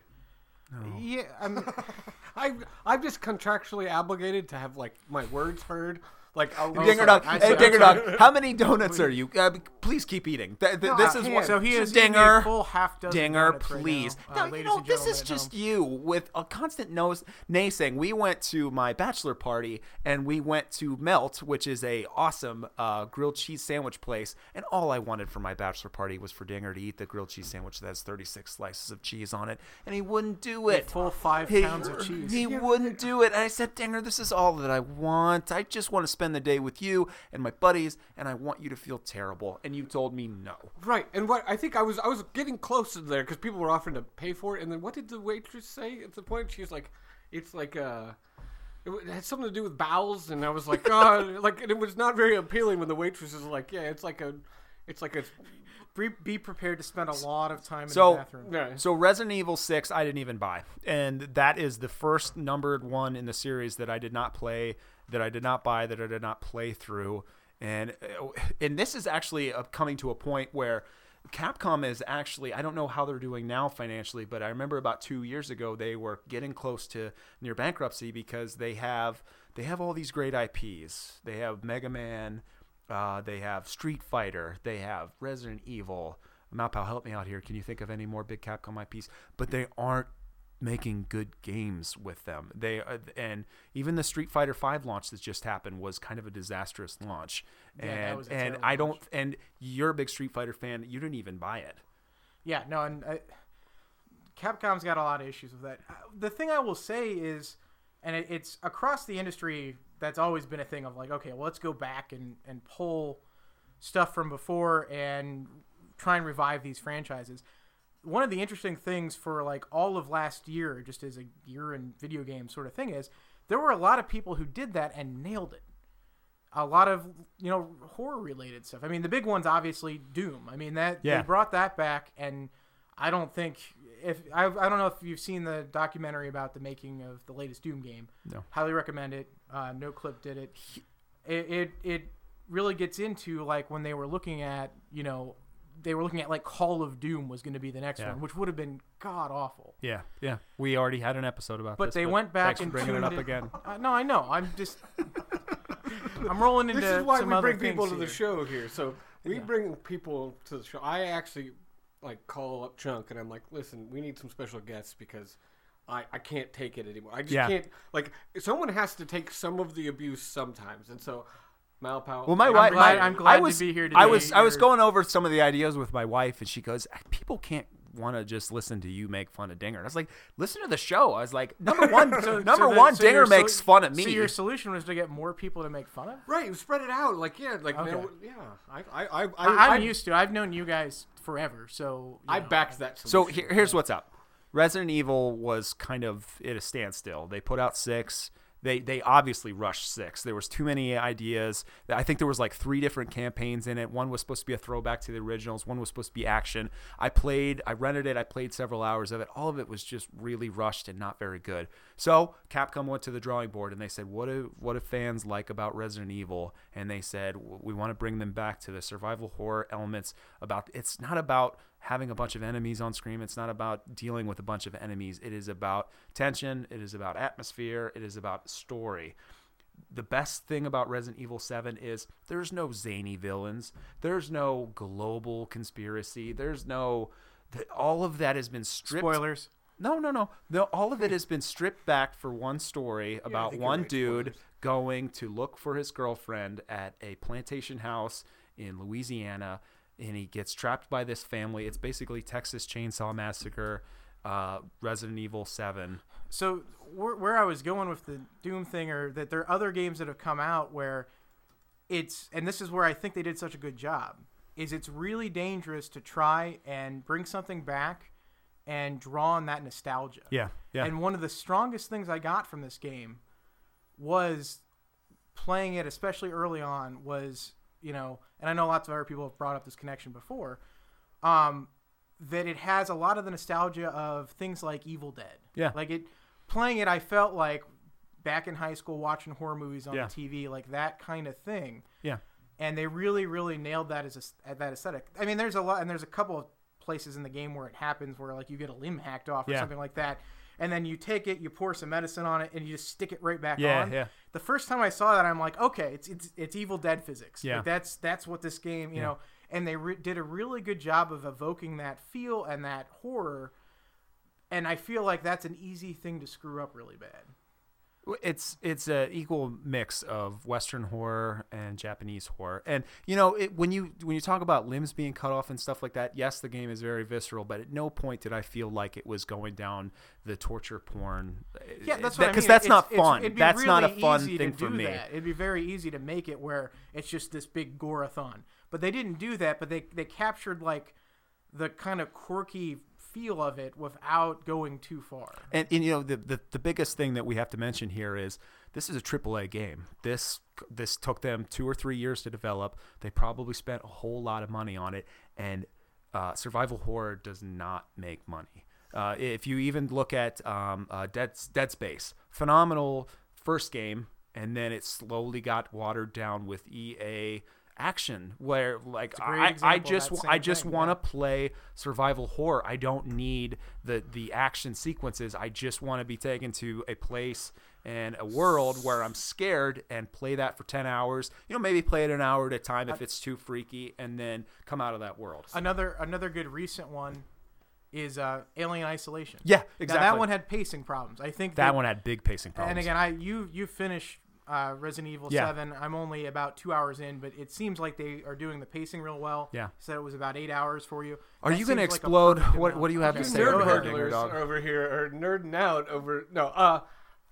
Oh. Yeah, I mean, I'm I'm just contractually obligated to have like my words heard. Like I'll Dinger sorry. dog, hey I'm Dinger dog, how many donuts are you? Uh, please keep eating. Th- th- this uh, is yeah, what. so he is Dinger. a full half dozen Dinger, donuts right please. now, uh, now, you know, this is just home. you with a constant nose naysaying. We went to my bachelor party and we went to Melt, which is a awesome uh, grilled cheese sandwich place. And all I wanted for my bachelor party was for Dinger to eat the grilled cheese sandwich that has 36 slices of cheese on it, and he wouldn't do it. full five He- pounds of cheese. He wouldn't do it. And I said, Dinger, this is all that I want. I just want to spend the day with you and my buddies, and I want you to feel terrible. And you told me no. Right, and what I think I was I was getting close to there because people were offering to pay for it, and then what did the waitress say at the point? She was like, "It's like uh it w- had something to do with bowels," and I was like, "God!" like, and it was not very appealing when the waitress is like, "Yeah, it's like a, it's like a." Be, be prepared to spend a lot of time in So- the bathroom. Yeah. So Resident Evil 6 I didn't even buy. And that is the first numbered one in the series that I did not play, that I did not buy, that I did not play through. and uh, and this is actually uh, coming to a point where Capcom is actually I don't know how they're doing now financially, but I remember about two years ago they were getting close to near bankruptcy because they have they have all these great IPs. They have Mega Man, uh, they have Street Fighter, they have Resident Evil. Mowpow, help me out here. Can you think of any more big Capcom IPs? But they aren't making good games with them. They uh, and even the Street Fighter Five launch that just happened was kind of a disastrous launch. Yeah, that and and I don't launch. and you're a big Street Fighter fan. You didn't even buy it. Yeah, no, and uh, Capcom's got a lot of issues with that. Uh, The thing I will say is, and it, it's across the industry, that's always been a thing of like, okay, well, let's go back and and pull stuff from before and try and revive these franchises. One of the interesting things for like all of last year, just as a year in video game sort of thing, is there were a lot of people who did that and nailed it a lot of you know horror related stuff. I mean, the big one's obviously Doom. I mean that Yeah. they brought that back, and I don't think if I, I don't know if you've seen the documentary about the making of the latest Doom game. No. highly recommend it. Uh, Noclip did it. It it it really gets into like when they were looking at you know they were looking at like Call of Doom was going to be the next Yeah. one, which would have been god awful. Yeah, yeah. We already had an episode about But this. they went back and bringing it up it- again. Uh, no, I know. I'm just I'm rolling into This is why some we bring people things to the show here. So we Yeah. bring people to the show. I actually like call up Chunk and I'm like, listen, we need some special guests because I, I can't take it anymore. I just Yeah. can't like someone has to take some of the abuse sometimes. And so Mowpow Well, my I'm wife, glad- my- I'm glad I to be here I today. was, I was You're- going over some of the ideas with my wife, and she goes, "People can't want to just listen to you make fun of Dinger." And I was like, "Listen to the show." I was like, "Number one, So- number so the- one, so Dinger your sol- makes fun of me." So your solution was to get more people to make fun of? Right, spread it out. Like yeah, like Okay. man, yeah. I I I, I, I, I, am used to. I've known you guys forever, so I know. backed that. So here, here's what's up. Resident Evil was kind of at a standstill. They put out six. They they obviously rushed six. There was too many ideas. I think there was like three different campaigns in it. One was supposed to be a throwback to the originals. One was supposed to be action. I played. I rented it. I played several hours of it. All of it was just really rushed and not very good. So Capcom went to the drawing board and they said, "What do what do fans like about Resident Evil?" And they said, "We want to bring them back to the survival horror elements. About it's not about having a bunch of enemies on screen. It's not about dealing with a bunch of enemies. It is about tension. It is about atmosphere. It is about story. The best thing about Resident Evil 7 is there's no zany villains. There's no global conspiracy. There's no. All of that has been stripped. Spoilers. No, no, no. no all of it has been stripped back for one story about you're one right, dude spoilers. going to look for his girlfriend at a plantation house in Louisiana, and he gets trapped by this family. It's basically Texas Chainsaw Massacre, uh, Resident Evil Seven. So where, where I was going with the Doom thing, or that there are other games that have come out where it's, and this is where I think they did such a good job, is it's really dangerous to try and bring something back and draw on that nostalgia. Yeah, yeah, And one of the strongest things I got from this game was playing it, especially early on, was you know, and I know lots of other people have brought up this connection before, um, that it has a lot of the nostalgia of things like Evil Dead. Yeah. Like it, playing it, I felt like back in high school watching horror movies on Yeah. the TV, like that kind of thing. yeah. And they really, really nailed that as a, that aesthetic. I mean, there's a lot, and there's a couple of places in the game where it happens, where like you get a limb hacked off or Yeah. something like that, and then you take it, you pour some medicine on it, and you just stick it right back Yeah, on. yeah. The first time I saw that, I'm like, okay, it's it's it's Evil Dead physics. Yeah. Like, that's that's what this game, you Yeah. know. And they re- did a really good job of evoking that feel and that horror. And I feel like that's an easy thing to screw up really bad. It's it's a equal mix of Western horror and Japanese horror, and you know it, when you when you talk about limbs being cut off and stuff like that, yes, the game is very visceral, but at no point did I feel like it was going down the torture porn. Yeah, that's what I mean. because that's It's- not it's- fun. be That's not a fun easy thing to for do me. That. It'd be very easy to make it where it's just this big goreathon. But they didn't do that. But they they captured like the kind of quirky feel of it without going too far. And, and you know the, the the biggest thing that we have to mention here is this is a AAA game. This this took them two or three years to develop. They probably spent a whole lot of money on it, and uh, survival horror does not make money. Uh, if you even look at um, uh, Dead Dead Space, phenomenal first game, and then it slowly got watered down with EA action where like I, I just that I just want to yeah. play survival horror. I don't need the the action sequences. I just want to be taken to a place and a world where I'm scared and play that for 10 hours. You know, maybe play it an hour at a time if it's too freaky and then come out of that world. Another another good recent one is uh, Alien Isolation. Yeah, Now, exactly. that one had pacing problems. I think that one had big pacing problems. And again, I you you finished uh, Resident Evil Yeah. Seven. I'm only about two hours in, but it seems like they are doing the pacing real well. Yeah. said it was about eight hours for you. Are That you going to seems like explode? what what do you have to say Nerd over here, hurdlers are over here are nerding out over no. Uh,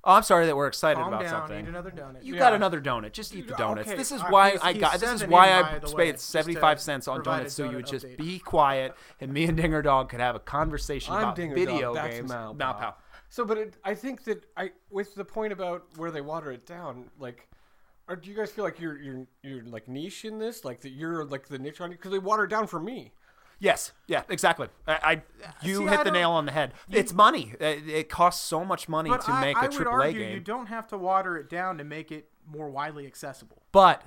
Oh, I'm sorry that we're excited Calm about down. something. Eat another donut. You Yeah. got another donut. Just eat the donuts. okay. This is why he's- I got. This is why I by the way, paid 75 cents on provide a donuts so you donut would just update. be quiet and me and Dinger Dog could have a conversation I'm about Dinger video Dog, that's games. Mal Mowpow. Pow. So, but it, I think that I, with the point about where they water it down, like, or do you guys feel like you're you're you're like niche in this, like that you're like the niche on it because they water it down for me. Yes, yeah, exactly. I, I you See, hit I the nail on the head. it's money. It, it costs so much money to I, make I a would AAA argue game. you don't have to water it down to make it more widely accessible. But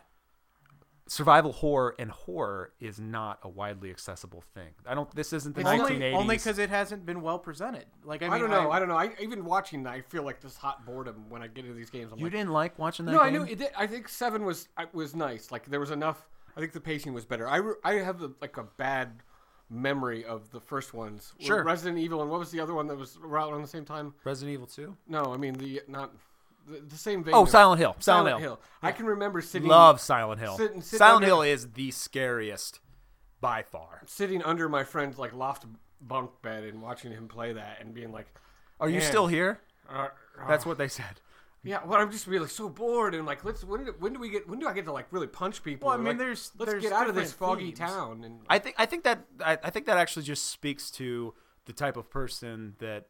survival horror and horror is not a widely accessible thing. I don't. This isn't the It's 1980s. Only because it hasn't been well presented. Like I, I, don't know. I, don't know. I even watching, I feel like this hot boredom when I get into these games. I'm you like, didn't like watching that. no, I knew. It did, I think seven was was nice. Like there was enough. I think the pacing was better. I, re- I have a, like a bad memory of the first ones. Sure. Resident Evil and what was the other one that was around around the same time? Resident Evil 2. No, I mean the not the, the same vein. Oh, of- Silent Hill. Silent, Hill. I can remember sitting Love Silent Hill. Sit- sit Silent under- Hill is the scariest by far. sitting under my friend's like loft bunk bed and watching him play that and being like, Are you still here? uh, That's what they said. yeah. Well, I'm just really so bored and like, let's when do, when do we get when do I get to like really punch people? Well, I mean, like, there's- let's there's get out of this foggy themes. town and I think I think that I, I think that actually just speaks to the type of person that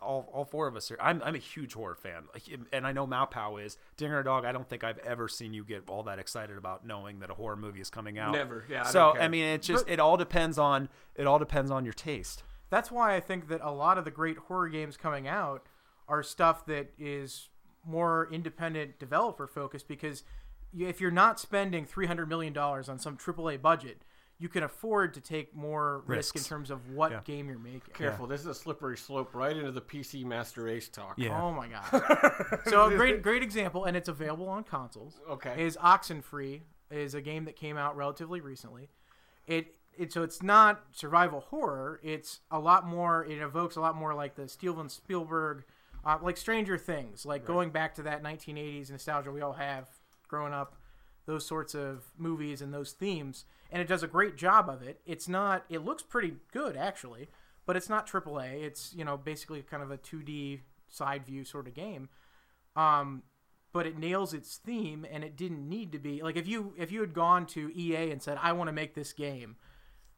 all, all four of us here. I'm I'm a huge horror fan, and I know Mowpow is. Dinger Dog, I don't think I've ever seen you get all that excited about knowing that a horror movie is coming out. Never, yeah, I so don't. I mean, it just But- it all depends on it all depends on your taste. That's why I think that a lot of the great horror games coming out are stuff that is more independent developer focused because if you're not spending $300 million on some AAA budget, you can afford to take more risk in terms of what Yeah. game you're making. careful. This is a slippery slope right into the PC Master Race talk. Yeah. Oh my god! so a great, great example, and it's available on consoles. Okay. is Oxenfree is a game that came out relatively recently. It it so it's not survival horror. It's a lot more. It evokes a lot more like the Steven Spielberg, uh, like Stranger Things, like going back to that 1980s nostalgia we all have growing up. Those sorts of movies and those themes, and it does a great job of it. It's not. It looks pretty good actually, but it's not AAA. It's you know basically kind of a 2D side view sort of game um, but it nails its theme and it didn't need to be like if you if you had gone to EA and said I want to make this game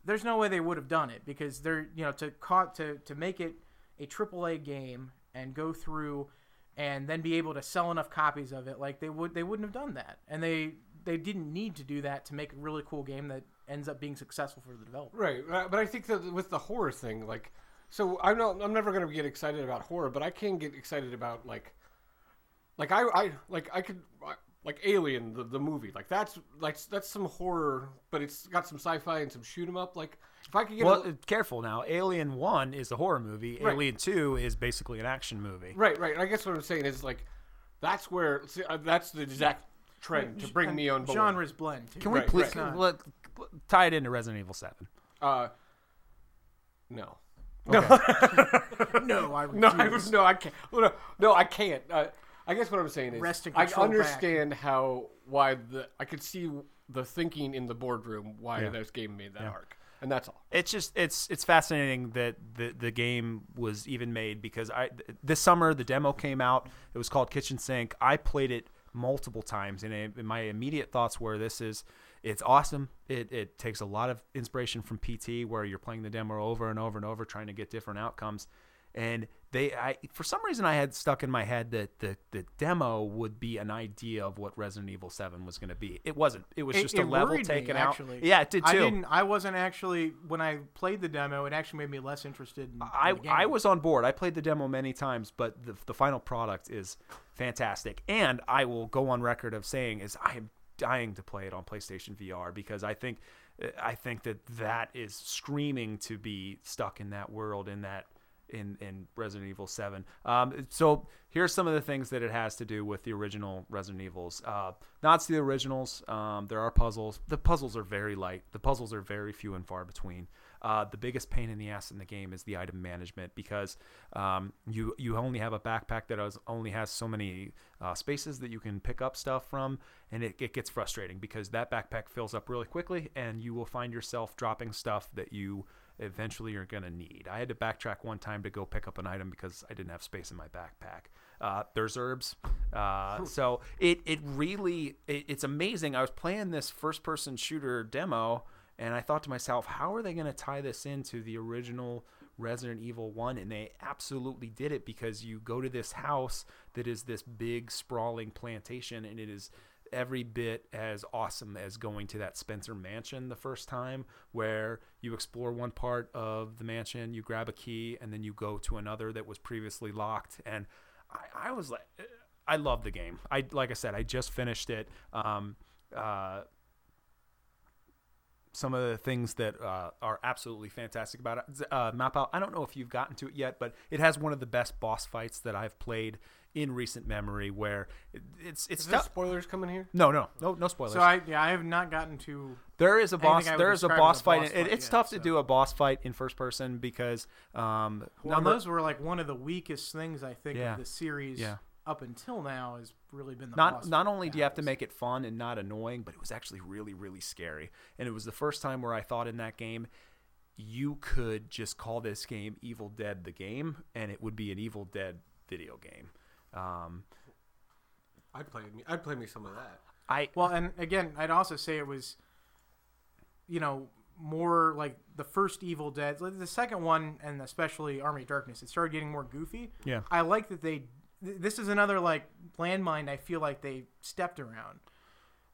there's no way they would have done it because they're you know to caught to to make it a AAA game and go through and then be able to sell enough copies of it like they would they wouldn't have done that and they they didn't need to do that to make a really cool game that ends up being successful for the developer Right, uh, but I think that with the horror thing, like, so I'm not, I'm never going to get excited about horror, but I can get excited about like, like I, I like I could I- like Alien the, the movie, like that's like that's some horror, but it's got some sci-fi and some shoot 'em up. Like if I could get Well, a, careful now. Alien One is a horror movie. Right. Alien Two is basically an action movie. right, right. I guess what I'm saying is like that's where see, uh, that's the exact trend to bring me on board. genres blend too. Can we Right, please right. let, tie it into Resident Evil Seven? Uh, no. no I No, I refuse. no, I can't. No, no, I can't. Uh, I guess what I'm saying is, Rest and I control back. understand how why the I could see the thinking in the boardroom why Yeah. this game made that arc, and that's all. It's just it's it's fascinating that the the game was even made because I this summer the demo came out. It was called Kitchen Sink. I played it multiple times, and, it, and my immediate thoughts were this is it's awesome. It it takes a lot of inspiration from PT, where you're playing the demo over and over and over, trying to get different outcomes. and they I for some reason I had stuck in my head that the the demo would be an idea of what Resident Evil 7 was going to be. It wasn't. It was It- just it a level worried me, taken out. actually. Yeah, it did too. I didn't. I wasn't actually when I played the demo. It actually made me less interested. In, I, in the game. I was on board. I played the demo many times, but the, the final product is fantastic. And I will go on record of saying is I am dying to play it on PlayStation VR because I think I think that that is screaming to be stuck in that world in that in in Resident Evil 7. Um, so here's some of the things that it has to do with the original Resident Evils. Uh, not the originals. Um, there are puzzles. The puzzles are very light. The puzzles are very few and far between. Uh, the biggest pain in the ass in the game is the item management because um, you you only have a backpack that has, only has so many uh, spaces that you can pick up stuff from, and it, it gets frustrating because that backpack fills up really quickly, and you will find yourself dropping stuff that you eventually you're going to need. I had to backtrack one time to go pick up an item because I didn't have space in my backpack. Uh, there's herbs. Uh, so it, it really, it, it's amazing. I was playing this first person shooter demo and I thought to myself, how are they going to tie this into the original Resident Evil 1? And they absolutely did it because you go to this house that is this big sprawling plantation and it is every bit as awesome as going to that Spencer mansion the first time, where you explore one part of the mansion, you grab a key, and then you go to another that was previously locked. And I, I was like, I love the game. I like I said, I just finished it. Um, uh, some of the things that uh, are absolutely fantastic about it. Uh, Mowpow. I don't know if you've gotten to it yet, but it has one of the best boss fights that I've played in recent memory. Where it's it's Is there tough. spoilers coming here? No, no, no, no spoilers. So I yeah I have not gotten to. There is a boss. There is a boss a fight. boss It- it's tough so. to do a boss fight in first person because um, Well, number- those were like one of the weakest things I think Yeah. of the series Yeah. up until now has really been the not boss not only do you have to make it fun and not annoying, but it was actually really really scary. And it was the first time where I thought in that game you could just call this game Evil Dead the game, and it would be an Evil Dead video game. Um, I'd play me. I'd play me some of that. I Well, and again, I'd also say it was, you know, more like the first Evil Dead. like The second one, and especially Army of Darkness, it started getting more goofy. Yeah. I like that they. th- This is another like landmine. I feel like they stepped around.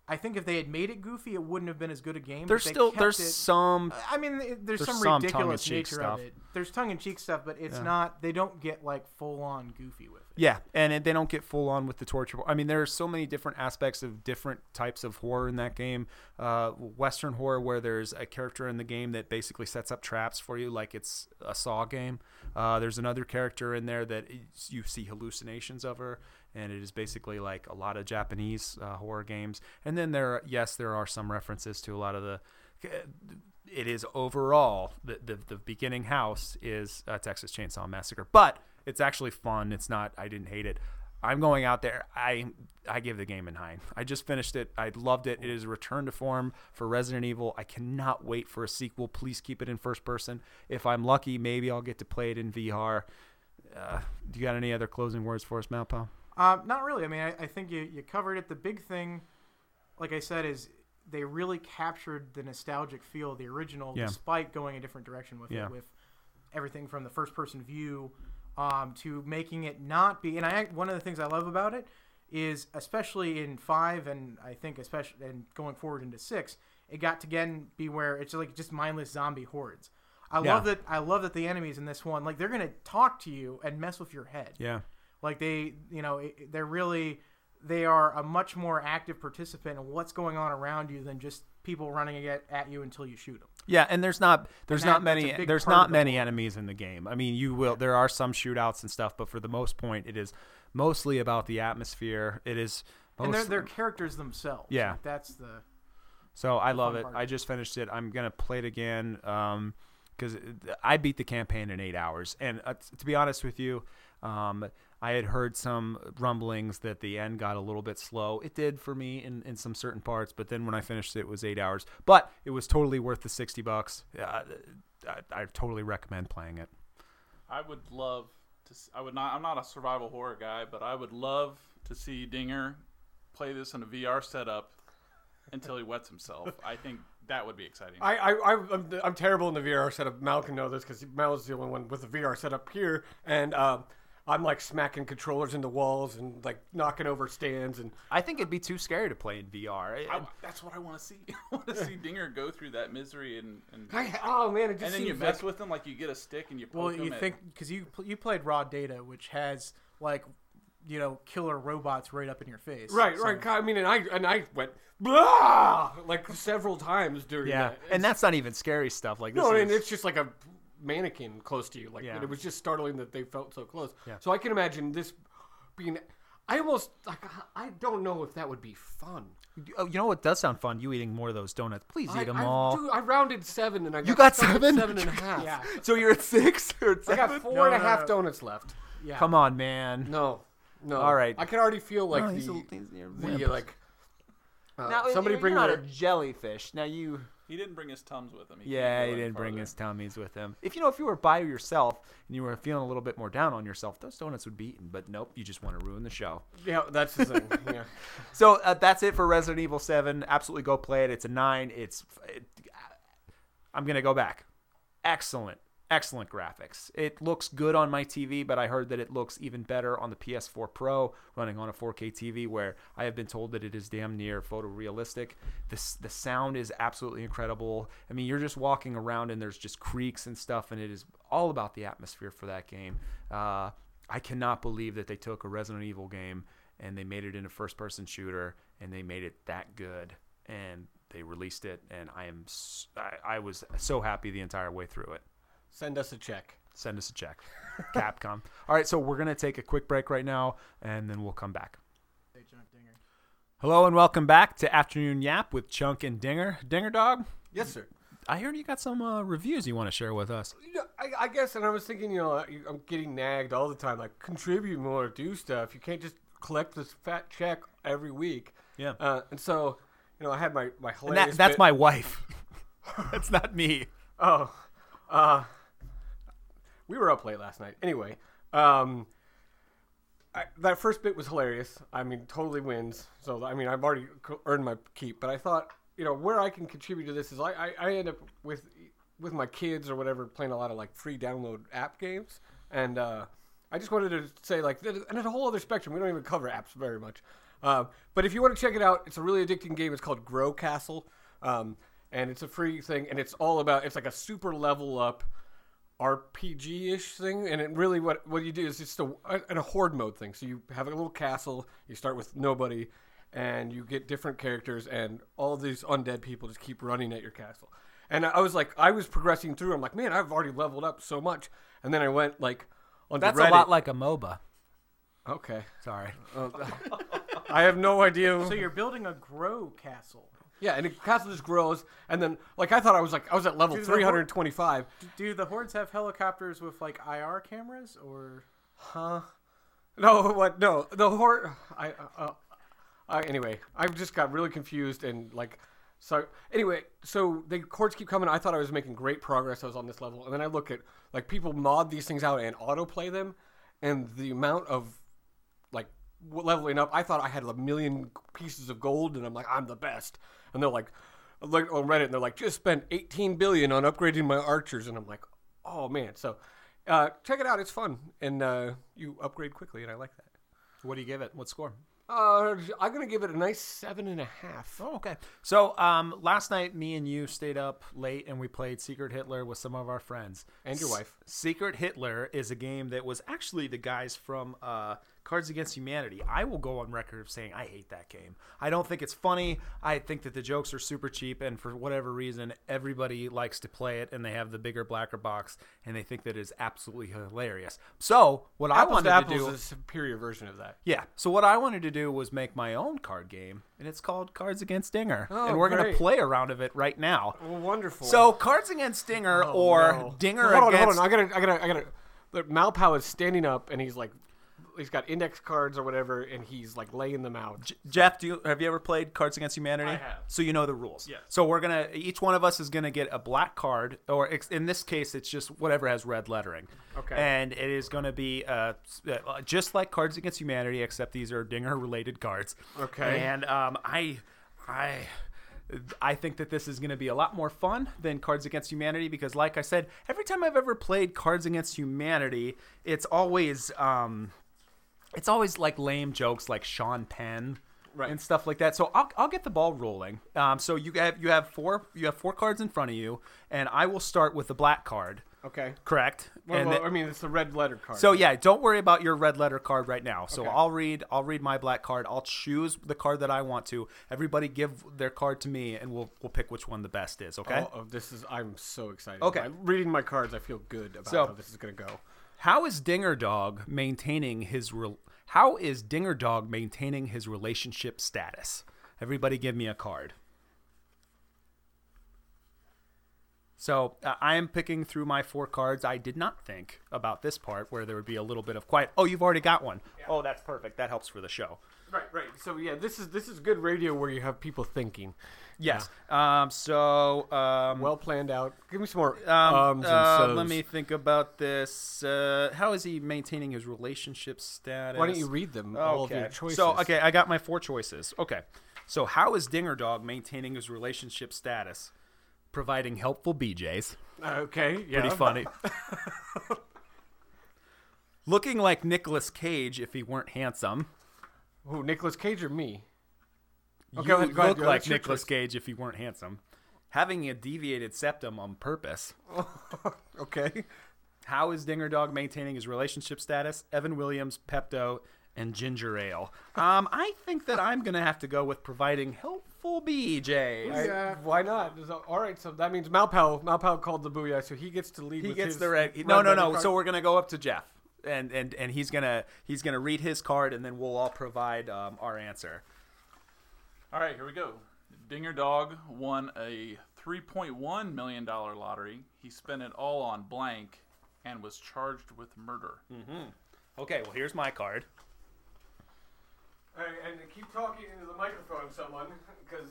I think if they had made it goofy, it wouldn't have been as good a game. there's still there's it- some I mean, there's, there's some some ridiculous nature stuff. of it. There's tongue in cheek stuff, but it's Yeah. not. They don't get like full on goofy with it. Yeah, and it, they don't get full on with the torture. I mean, there are so many different aspects of different types of horror in that game. Uh, Western horror, where there's a character in the game that basically sets up traps for you, like it's a Saw game. Uh, there's another character in there that you see hallucinations of her, and it is basically like a lot of Japanese uh, horror games. And then there, yes, there are some references to a lot of the. It is overall the the, the beginning house is uh, Texas Chainsaw Massacre, but it's actually fun. It's not. I didn't hate it. I'm going out there. I I give the game a nine. I just finished it. I loved it. It is a return to form for Resident Evil. I cannot wait for a sequel. Please keep it in first person. If I'm lucky, maybe I'll get to play it in VR. Uh, do you got any other closing words for us, Mowpow? Uh, not really. I mean, I, I think you, you covered it. The big thing, like I said, is they really captured the nostalgic feel of the original, Yeah. despite going a different direction with Yeah. it, with everything from the first person view um, to making it not be. And I one of the things I love about it is, especially in five, and I think especially and going forward into six, it got to again be where it's like just mindless zombie hordes. I Yeah. love that. I love that the enemies in this one, like they're gonna talk to you and mess with your head. Yeah. Like they, you know, they're really they are a much more active participant in what's going on around you than just people running at, at you until you shoot them. Yeah, and there's not there's that- not many there's not many enemies in the game. I mean, you will there are some shootouts and stuff, but for the most point, it is mostly about the atmosphere. It is And they're, they're characters themselves. Yeah. Like, that's the So I love it. part. I just finished it. I'm gonna play it again because I beat the campaign in eight hours. And uh, t- to be honest with you, um, I had heard some rumblings that the end got a little bit slow. It did for me in, in some certain parts, but then when I finished it, it was eight hours. But it was totally worth the sixty bucks. Uh, I, I totally recommend playing it. I would love to. I would not. I'm not a survival horror guy, but I would love to see Dinger play this in a VR setup until he wets himself. I think that would be exciting. I, I, I I'm, I'm terrible in the VR setup. Mow can know this because Mow is the only one with the VR setup here, and um, I'm like smacking controllers into walls and like knocking over stands and I think it'd be too scary to play in VR. I- that's what I want to see. I want to see Dinger go through that misery and and, I, oh man, it just and then you mess like, with them like you get a stick and you poke Well, you at- think because you you played Raw Data, which has like you know killer robots right up in your face. right, So- right. I mean, and I and I went blah like several times during yeah, that. and that's not even scary stuff. Like this No, is, and it's just like a mannequin close to you. Like Yeah. it was just startling that they felt so close. Yeah. So I can imagine this being. I almost like. I don't know if that would be fun. Oh, you know what does sound fun? You eating more of those donuts. Please I, eat them I, all. dude, I rounded seven and I got You got seven? seven and a half. Yeah. So you're at six or at I got four No, and a no, half no. donuts left. Yeah. Come on, man. No, no. All right. I can already feel like No, the, he's a- the like. Uh, Now, somebody you're bring not a jellyfish. Now you. He didn't bring his tums with him. Yeah, he didn't bring his tummies with him. If you know, if you were by yourself and you were feeling a little bit more down on yourself, those donuts would be eaten. But nope, you just want to ruin the show. Yeah, that's the thing. yeah. So uh, that's it for Resident Evil Seven. Absolutely, go play it. It's a nine. It's. It, I'm gonna go back. Excellent, excellent graphics. It looks good on my TV, but I heard that it looks even better on the PS4 Pro running on a 4K TV, where I have been told that it is damn near photorealistic. The the sound is absolutely incredible. I mean, you're just walking around and there's just creaks and stuff, and it is all about the atmosphere for that game. Uh, I cannot believe that they took a Resident Evil game and they made it into first person shooter and they made it that good and they released it and I am I, I was so happy the entire way through it. Send us a check. Send us a check. Capcom. All right, so we're going to take a quick break right now and then we'll come back. Hey, Chunk Dinger. Hello and welcome back to Afternoon Yap with Chunk and Dinger. Dinger Dog, Yes, sir. I heard you got some uh, reviews you want to share with us. You know, I, I guess, and I was thinking, you know, I- I'm getting nagged all the time, like contribute more, do stuff. You can't just collect this fat check every week. Yeah. Uh, and so, you know, I had my my And hilarious. that, that's bit- my wife. that's not me. Oh, uh, we were up late last night. Anyway, um, I, that first bit was hilarious. I mean, totally wins. So I mean, I've already earned my keep. But I thought, you know, where I can contribute to this is I, I, I end up with with my kids or whatever playing a lot of like free download app games, and uh, I just wanted to say like, and it's a whole other spectrum. We don't even cover apps very much. Uh, but if you want to check it out, it's a really addicting game. It's called Grow Castle. Um, and it's a free thing, and it's all about it's like a super level up RPG ish thing, and it really what what you do is just a, a, a horde mode thing. So you have a little castle, you start with nobody, and you get different characters, and all these undead people just keep running at your castle. And I was like, I was progressing through. I'm like, man, I've already leveled up so much, and then I went like on That's Reddit. a lot like a MOBA. okay. Sorry. Uh, I have no idea. So you're building a grow castle. Yeah, and the castle just grows, and then like I thought I was like I was at level Dude, the 325. Do the hordes have helicopters with like IR cameras or? Huh? No, what? No, the horde. I. Uh, uh, anyway, I just got really confused and like. So anyway, so the chords keep coming. I thought I was making great progress. I was on this level, and then I look at like people mod these things out and autoplay them, and the amount of leveling up. I thought I had a million pieces of gold, and I'm like, I'm the best. And they're like, I look on Reddit, and they're like, just spent 18 billion on upgrading my archers, and I'm like, oh man. So uh, check it out. It's fun, and uh, you upgrade quickly, and I like that. What do you give it? What score? Uh, I'm gonna give it a nice seven and a half. Oh, okay. So um, last night, me and you stayed up late and we played Secret Hitler with some of our friends. And your wife. Secret Hitler is a game that was actually the guys from uh, Cards Against Humanity. I will go on record of saying I hate that game. I don't think it's funny. I think that the jokes are super cheap, and for whatever reason, everybody likes to play it, and they have the bigger, blacker box, and they think that it's absolutely hilarious. So what I wanted to to do is a superior version of that. yeah. So what I wanted to do was make my own card game, and it's called Cards Against Dinger, Oh, and we're gonna play a round of it right now. Well, wonderful. So Cards Against Dinger Oh, or no. Dinger hold on, against. hold on. I gotta, I gotta, I gotta. The Mowpow is standing up, and he's like, he's got index cards or whatever, and he's like laying them out. J- Jeff, do you, have you ever played Cards Against Humanity? I have. So you know the rules. Yeah. So we're gonna each one of us is gonna get a black card, or ex- in this case, it's just whatever has red lettering. Okay. And it is gonna be uh, uh, just like Cards Against Humanity, except these are Dinger related cards. Okay. And um, I, I. I think that this is going to be a lot more fun than Cards Against Humanity because, like I said, every time I've ever played Cards Against Humanity, it's always um, it's always like lame jokes like Sean Penn Right. and stuff like that. So I'll, I'll get the ball rolling. Um, so you have you have four you have four cards in front of you, and I will start with the black card. Okay. Correct. Well, well, I mean, it's the red letter card. so yeah, don't worry about your red letter card right now. So Okay. I'll read I'll read my black card. I'll choose the card that I want to. Everybody give their card to me and we'll we'll pick which one the best is, okay? Oh, oh, this is. I'm so excited. Okay. By reading my cards, I feel good about So- how this is gonna go. How is Dinger Dog maintaining his re- How is Dinger Dog maintaining his relationship status? Everybody give me a card. So uh, I am picking through my four cards. I did not think about this part where there would be a little bit of quiet. Oh, you've already got one. Oh, that's perfect. That helps for the show. Right, right. So yeah, this is this is good radio where you have people thinking. Yes. Um, so um, Well planned out. Give me some more Um, uh, let me think about this. Uh, how is he maintaining his relationship status? Why don't you read them? All of your Okay. choices. So, okay, I got my four choices. Okay. So, how is Dinger Dog maintaining his relationship status? Providing helpful BJs. Okay. Yeah. Pretty funny. Looking like Nicolas Cage if he weren't handsome. Who? Nicolas Cage or me? Oh, okay, you go ahead, go look go. like Nicolas. Cage if he weren't handsome. Having a deviated septum on purpose. Okay. How is Dinger Dog maintaining his relationship status? Evan Williams, Pepto, and ginger ale. Um, I think that I'm gonna have to go with providing helpful BJs. I- Yeah. why not? There's a- all right. So that means Mowpow. Mowpow called the booyah, so he gets to lead. he with gets his the red. red No, no, no. card. So we're gonna go up to Jeff, and and and he's gonna he's gonna read his card, and then we'll all provide um, our answer. All right, here we go. Dinger Dog won a $3.1 million lottery. He spent it all on blank and was charged with murder. Mm-hmm. Okay, well here's my card. All right, and keep talking into the microphone, someone, because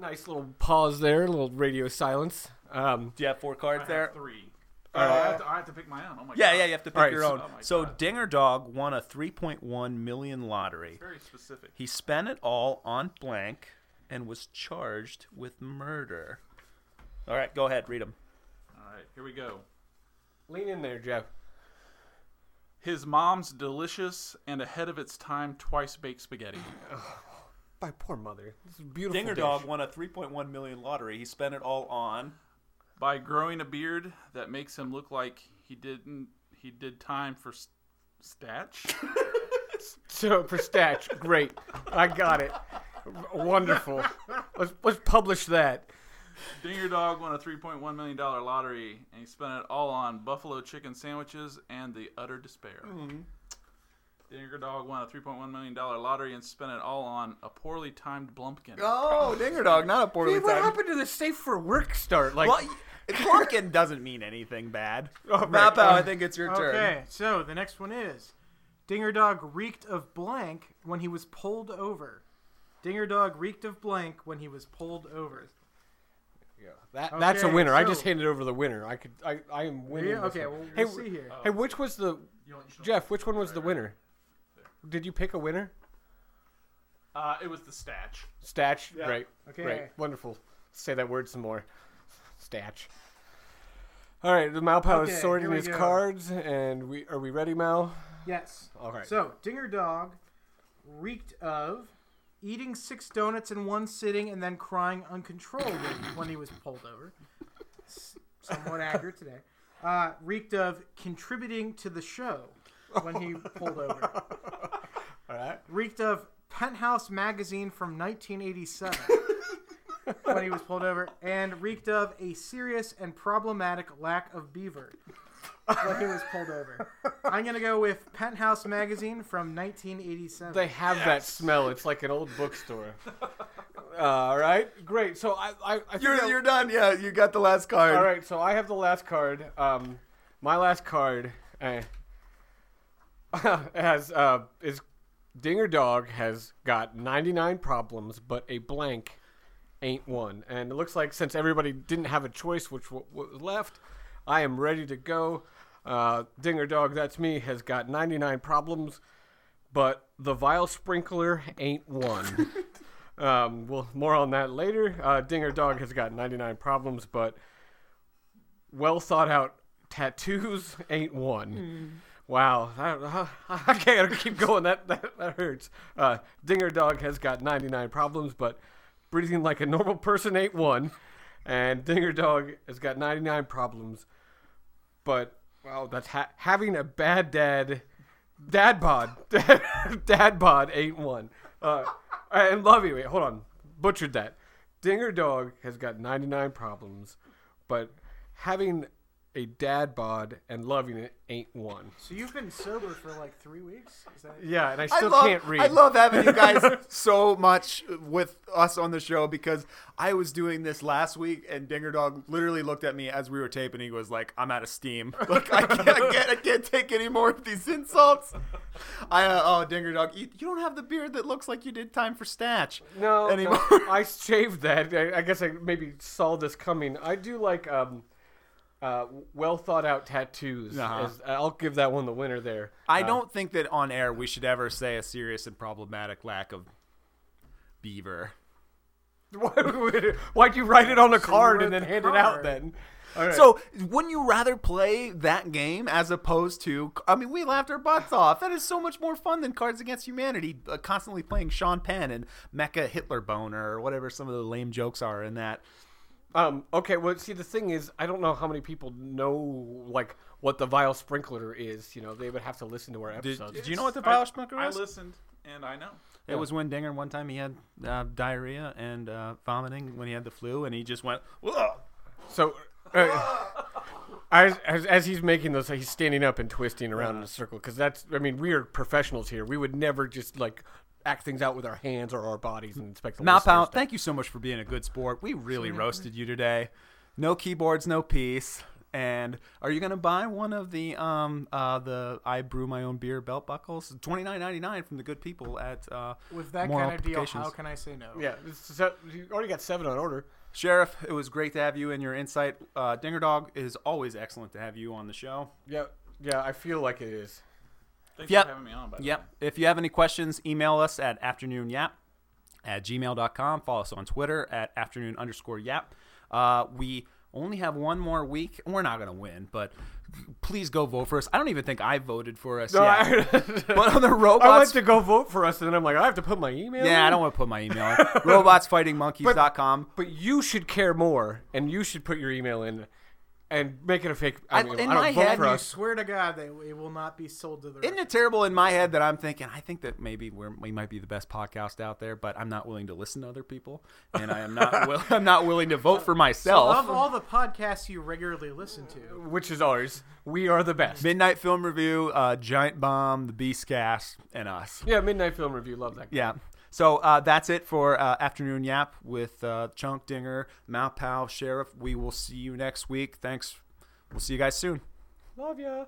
nice little pause there, a little radio silence. Um, Do you have four cards I there? have three. Oh, I, have to, I have to pick my own. Oh my Yeah, god. yeah, you have to pick All right, your so- own. Oh so God. Dinger Dog won a 3.1 million lottery. Very specific. He spent it all on blank and was charged with murder. All right, go ahead, read them. All right, here we go. lean in there, Jeff. His mom's delicious and ahead of its time twice baked spaghetti. My poor mother. This is a beautiful. Dinger dish. Dog won a 3.1 million lottery. He spent it all on. By growing a beard that makes him look like he didn't he did time for s- statch. So for Statch, great. I got it. Wonderful. Let's let's publish that. Dinger Dog won a $3.1 million lottery, and he spent it all on buffalo chicken sandwiches and the utter despair. Mm-hmm. Dinger Dog won a $3.1 million lottery and spent it all on a poorly timed Blumpkin. Oh, Dinger Dog, not a poorly Hey, what timed. happened to the safe for work start? Like, Well, Plumpkin doesn't mean anything bad. Oh, right. Mowpow, I um, think it's your turn. Okay, so the next one is Dinger Dog reeked of blank when he was pulled over. Dinger Dog reeked of blank when he was pulled over. Yeah, that that's a Okay, winner. I just handed over the winner. I could. I I am winning. Yeah, okay, well, hey, we'll see here. Hey, which was the Jeff? Which one was the winner? Did you pick a winner? Uh, it was the statch. Statch. Great. Okay. Great. Wonderful. Say that word some more. Statch. All right, the Mowpow Okay, is sorting his go. cards, and we are we ready, Mow? Yes. All right. So, Dinger Dog reeked of eating six donuts in one sitting and then crying uncontrollably when he was pulled over. Somewhat accurate today. Uh, reeked of contributing to the show when he pulled over. All right. Reeked of Penthouse magazine from 1987 when he was pulled over. And reeked of a serious and problematic lack of beaver when he was pulled over. I'm going to go with Penthouse magazine from 1987. They have that smell. It's like an old bookstore. Uh, all right, great. So I, I, I You're, I- you're done. Yeah, you got the last card. all right. So I have the last card. Um, my last card uh, has uh, is Dinger Dog has got 99 problems, but a blank ain't one. And it looks like since everybody didn't have a choice, which was left, I am ready to go. Uh, Dinger Dog, that's me, has got 99 problems, but the vial sprinkler ain't one. Um, well, more on that later. Uh, Dinger Dog has got 99 problems, but well thought out tattoos ain't one. Wow, I, I can't keep going. That that, that hurts. Uh, Dinger Dog has got 99 problems, but breathing like a normal person ain't one. And Dinger Dog has got 99 problems, but wow, that's ha- having a bad dad, dad bod, dad, bod ain't one. Uh, and love you. Wait, hold on, butchered that. Dinger Dog has got 99 problems, but having a dad bod and loving it ain't one. So you've been sober for like three weeks? Is that Yeah, and I I still love, can't read. I love having you guys so much with us on the show because I was doing this last week and Dinger Dog literally looked at me as we were taping. He was like, "I'm out of steam. Like I can't, I can't, I can't take any more of these insults." I uh, oh Dinger Dog, you, you don't have the beard that looks like you did time for Statch. No, anymore. no, I shaved that. I, I guess I maybe saw this coming. I do like um, uh, well thought out tattoos. Uh-huh. As- I'll give that one the winner there. I Uh, don't think that on air we should ever say a serious and problematic lack of beaver. Why'd you write it on a card and then the hand it out then? All right. So, wouldn't you rather play that game as opposed to? I mean, we laughed our butts off. That is so much more fun than Cards Against Humanity, uh, constantly playing Sean Penn and Mecha Hitler Boner or whatever some of the lame jokes are in that. Um, okay, well, see, the thing is, I don't know how many people know, like, what the Vile Sprinkler is. You know, they would have to listen to our Did, episodes. did you know what the I- sprinkler is? I listened and I know. It was when Dinger one time he had uh, diarrhea and uh, vomiting when he had the flu, and he just went. "Ugh." So, uh, as, as as he's making those, he's standing up and twisting around in a circle because that's. I mean, we are professionals here. We would never just like act things out with our hands or our bodies and expect the listeners Mowpow, to- thank you so much for being a good sport. We really roasted you today. No keyboards, no peace. And are you gonna buy one of the um uh the I brew my own beer belt buckles? Twenty nine ninety nine from the good people at uh with that Moral kind of deal? How can I say no? Yeah, so, you already got seven on order. Sheriff. It was great to have you and your insight. Uh, Dinger Dog is always excellent to have you on the show. Yeah, yeah, I feel like it is. Thanks Yep. for having me on. By Yep. way. If you have any questions, email us at afternoonyap at gmail.com. Follow us on Twitter at afternoon underscore yap. Uh, we only have one more week. We're not going to win, but please go vote for us. I don't even think I voted for us No, yet. I, but on the robots. I went to go vote for us, and then I'm like, I have to put my email. yeah, I don't want to put my email in. Robotsfightingmonkeys.com. But you should care more, and you should put your email in, and make it a fake. I, I- mean, in I don't my vote head, for You us. swear to God that it will not be sold to the. Isn't it terrible in my head that I'm thinking, I think that maybe we're, we might be the best podcast out there, but I'm not willing to listen to other people, and I am not will, I'm not willing to vote for myself. Of all the podcasts you regularly listen to, Which is ours. We are the best. Midnight Film Review, uh, Giant Bomb, The Beast Cast, and us. yeah, Midnight Film Review. Love that. Yeah. So uh, that's it for uh, Afternoon Yap with uh, Chunk Dinger, Mowpow, Sheriff. We will see you next week. Thanks. We'll see you guys soon. Love ya.